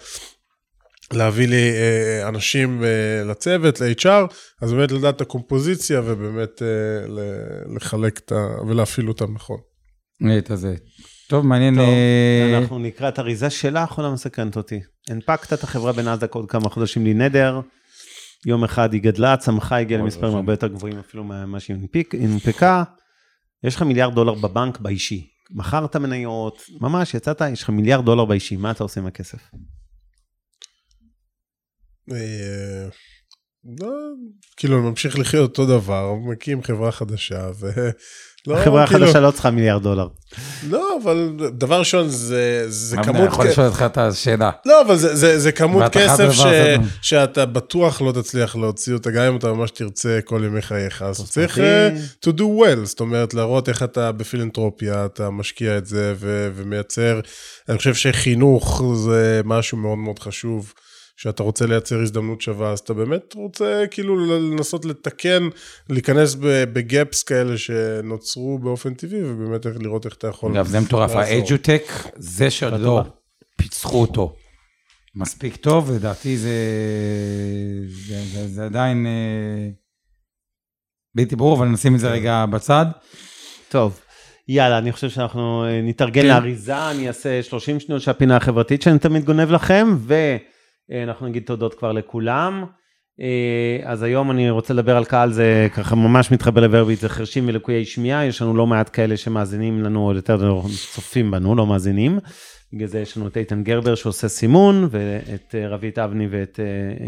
להביא לי אה, אנשים אה, לצוות, ל-HR, אז באמת לדעת את הקומפוזיציה ובאמת אה, לחלק את ה... ולהפעיל אותם נכון. את הזה. טוב, מעניין. טוב, אנחנו נקרא את אריזה שאלה האחרונה מסקרנת אותי. הנפקת את החברה בנאסדק עוד כמה חודשים בלי נדר. יום אחד היא גדלה, צמחה, הגיעה למספרים. הרבה יותר גבוהים אפילו ממה שהיא הנפקה. יש לך מיליארד דולר בבנק באישי. מכרת מניות, ממש יצאת, יש לך מיליארד דולר באישי, מה אתה עושה עם הכסף? אה, לא, כאילו, אני ממשיך לחיות אותו דבר, מקים חברה חדשה, ו... לא, החברה כאילו, החדשה לא צריכה מיליארד דולר. לא, אבל דבר ראשון, זה, זה כמות... יכול כ- לשאול אותך את השאלה. לא, אבל זה, זה, זה כמות כסף ש, הזה. שאתה בטוח לא תצליח להוציא אותה, גם אם אתה ממש תרצה כל ימי חייך. אז. צריך אה, to do well, זאת אומרת, להראות איך אתה בפילנטרופיה, אתה משקיע את זה ו, ומייצר. אני חושב שחינוך זה משהו מאוד מאוד חשוב, שאתה רוצה לייצר הזדמנות שווה, אז אתה באמת רוצה כאילו לנסות לתקן, להיכנס בגאפס כאלה שנוצרו באופן טבעי, ובאמת לראות איך אתה יכול... אגב, זה מטורף, האג'וטק, זה שעוד לא פיצחו אותו. מספיק טוב, לדעתי זה, זה, זה, זה עדיין אה, בלתי ברור, אבל נשים את זה רגע בצד. טוב, יאללה, אני חושב שאנחנו אה, נתארגן כן. לאריזה, אני אעשה 30 שניות של הפינה החברתית שאני תמיד גונב לכם, ואנחנו נגיד תודות כבר לכולם. אה, אז היום אני רוצה לדבר על קהל, זה ככה ממש מתחבר לוורביט, זה חרשים ולקויי שמיעה, יש לנו לא מעט כאלה שמאזינים לנו, עוד יותר צופים בנו, לא מאזינים. בגלל זה יש לנו את איתן גרבר שעושה סימון, ואת אה, רבית אבני ואת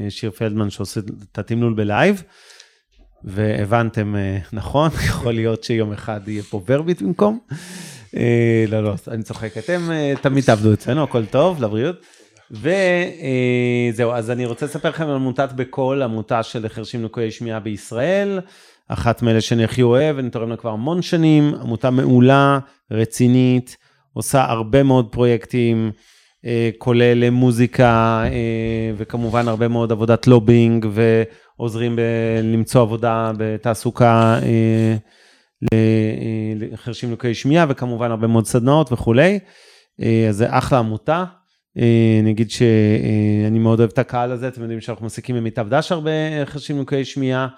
שיר פלדמן שעושה את התמלול בלייב. והבנתם אה, נכון, יכול להיות שיום אחד יהיה פה ורביט במקום. אה, לא, לא, אני צוחק, אתם אה, תמיד תעבדו אצלנו, הכל טוב, לבריאות. וזהו, אז אני רוצה לספר לכם על עמותת בקול, עמותה של חרשים לקויי שמיעה בישראל, אחת מאלה שאני הכי אוהב, אני תורם לה כבר המון שנים, עמותה מעולה, רצינית, עושה הרבה מאוד פרויקטים, כולל מוזיקה, וכמובן הרבה מאוד עבודת לובינג, ו... עוזרים ב- למצוא עבודה בתעסוקה אה, לחרשים לקויי שמיעה, וכמובן הרבה מאוד סדנאות וכולי. אה, אז זה אחלה עמותה. אה, אני אגיד שאני מאוד אוהב את הקהל הזה, אתם יודעים שאנחנו מעסיקים במיטב דש הרבה חרשים לקויי שמיעה.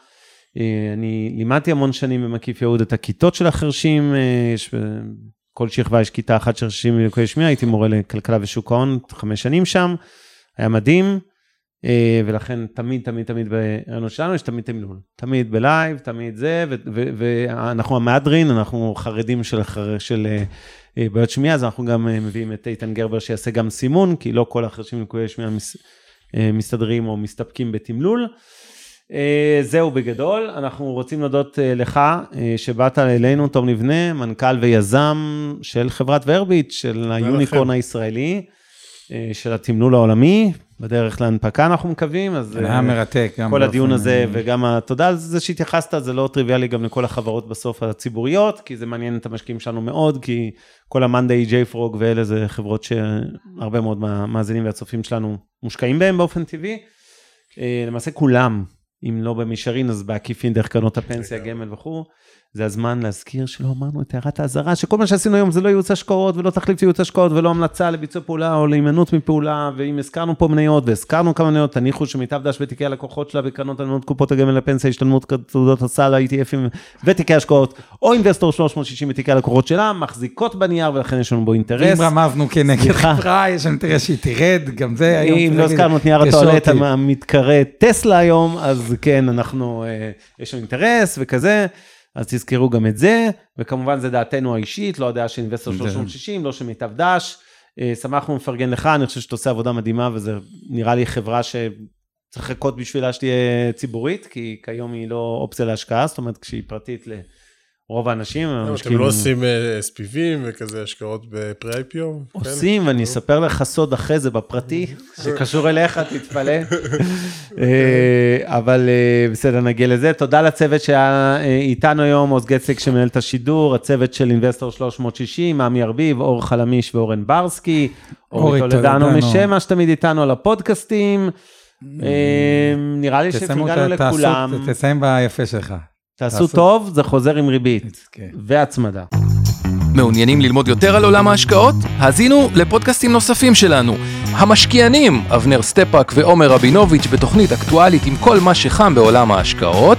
אני לימדתי המון שנים במקיף יהוד את הכיתות של החרשים, יש כל שכבה יש כיתה אחת של חרשים לקויי שמיעה, הייתי מורה לכלכלה ושוק ההון חמש שנים שם, היה מדהים. אה, ולכן תמיד, תמיד, תמיד ברעיונות שלנו יש תמיד תמלול. תמיד בלייב, תמיד זה, ואנחנו המהדרין, אנחנו חרדים של, של אה, אה, בעיות שמיעה, אז אנחנו גם מביאים את איתן גרבר שיעשה גם סימון, כי לא כל החרשים לקויי שמיעה מס, מסתדרים או מסתפקים בתמלול. זהו בגדול, אנחנו רוצים להודות לך שבאת אלינו, תום לבנה, מנכ"ל ויזם של חברת ורביט, של היוניקורן הישראלי, של התמלול העולמי, בדרך להנפקה אנחנו מקווים, אז... זה היה אה, מרתק. כל הדיון הזה, וגם התודה על זה שהתייחסת, זה לא טריוויאלי גם לכל החברות בסוף הציבוריות, כי זה מעניין את המשקיעים שלנו מאוד, כי כל המאנדיי, ג'יי פרוג ואלה זה חברות שהרבה מאוד מהמאזינים והצופים שלנו מושקעים בהם באופן טבעי. אה, למעשה כולם, אם לא במישרין, אז בעקיפין דרך קרנות הפנסיה, גמל וכו'. זה הזמן להזכיר שלא אמרנו את הערת האזהרה, שכל מה שעשינו היום זה לא ייעוץ השקעות ולא תחליף ייעוץ השקעות ולא המלצה לביצוע פעולה או להימנעות מפעולה, ואם הזכרנו פה מניות והזכרנו כמה מניות, תניחו שמיטב דש בתיקי הלקוחות שלה וקרנות הנמנות קופות הגמל לפנסיה, השתלמות תעודות הסל, ה-ETFים ותיקי השקעות, או אינבסטור 360 בתיקי הלקוחות שלה, מחזיקות בנייר ולכן יש לנו בו אינטרס. אם רמזנו כנגד חברה, יש לנו אינטרס שהיא תרד, גם זה היום. אם לא הזכרנו את נייר הטואלט המתקרא טסלה היום, אז כן, אנחנו, אה, יש לנו אינטרס וכזה. אז תזכרו גם את זה, וכמובן זה דעתנו האישית, לא הדעה של אינבסטור 360, לא של מיטב דש. אה, שמחנו לפרגן לך, אני חושב שאתה עושה עבודה מדהימה, וזה נראה לי חברה שצריך לחכות בשבילה שתהיה ציבורית, כי כיום היא לא אופציה להשקעה, זאת אומרת, כשהיא פרטית רוב האנשים לא, אתם לא עושים אה, SPVים וכזה השקעות בפרי-IPO? עושים, ואני אספר לך סוד אחרי זה בפרטי, שקשור אליך, תתפלא. אה, אבל אה, בסדר, נגיע לזה. תודה לצוות שהיה איתנו היום, עוז גצק שמנהל את השידור, הצוות של אינבסטור 360, עמי ארביב, אור חלמיש ואורן ברסקי, אורי טולדנו משמע שתמיד איתנו על הפודקאסטים. נראה לי שפרגנו לכולם. תסיים ביפה שלך. תעשו טוב, זה חוזר עם ריבית כן. והצמדה. מעוניינים ללמוד יותר על עולם ההשקעות? האזינו לפודקאסטים נוספים שלנו. המשקיענים, אבנר סטפאק ועומר רבינוביץ' בתוכנית אקטואלית עם כל מה שחם בעולם ההשקעות.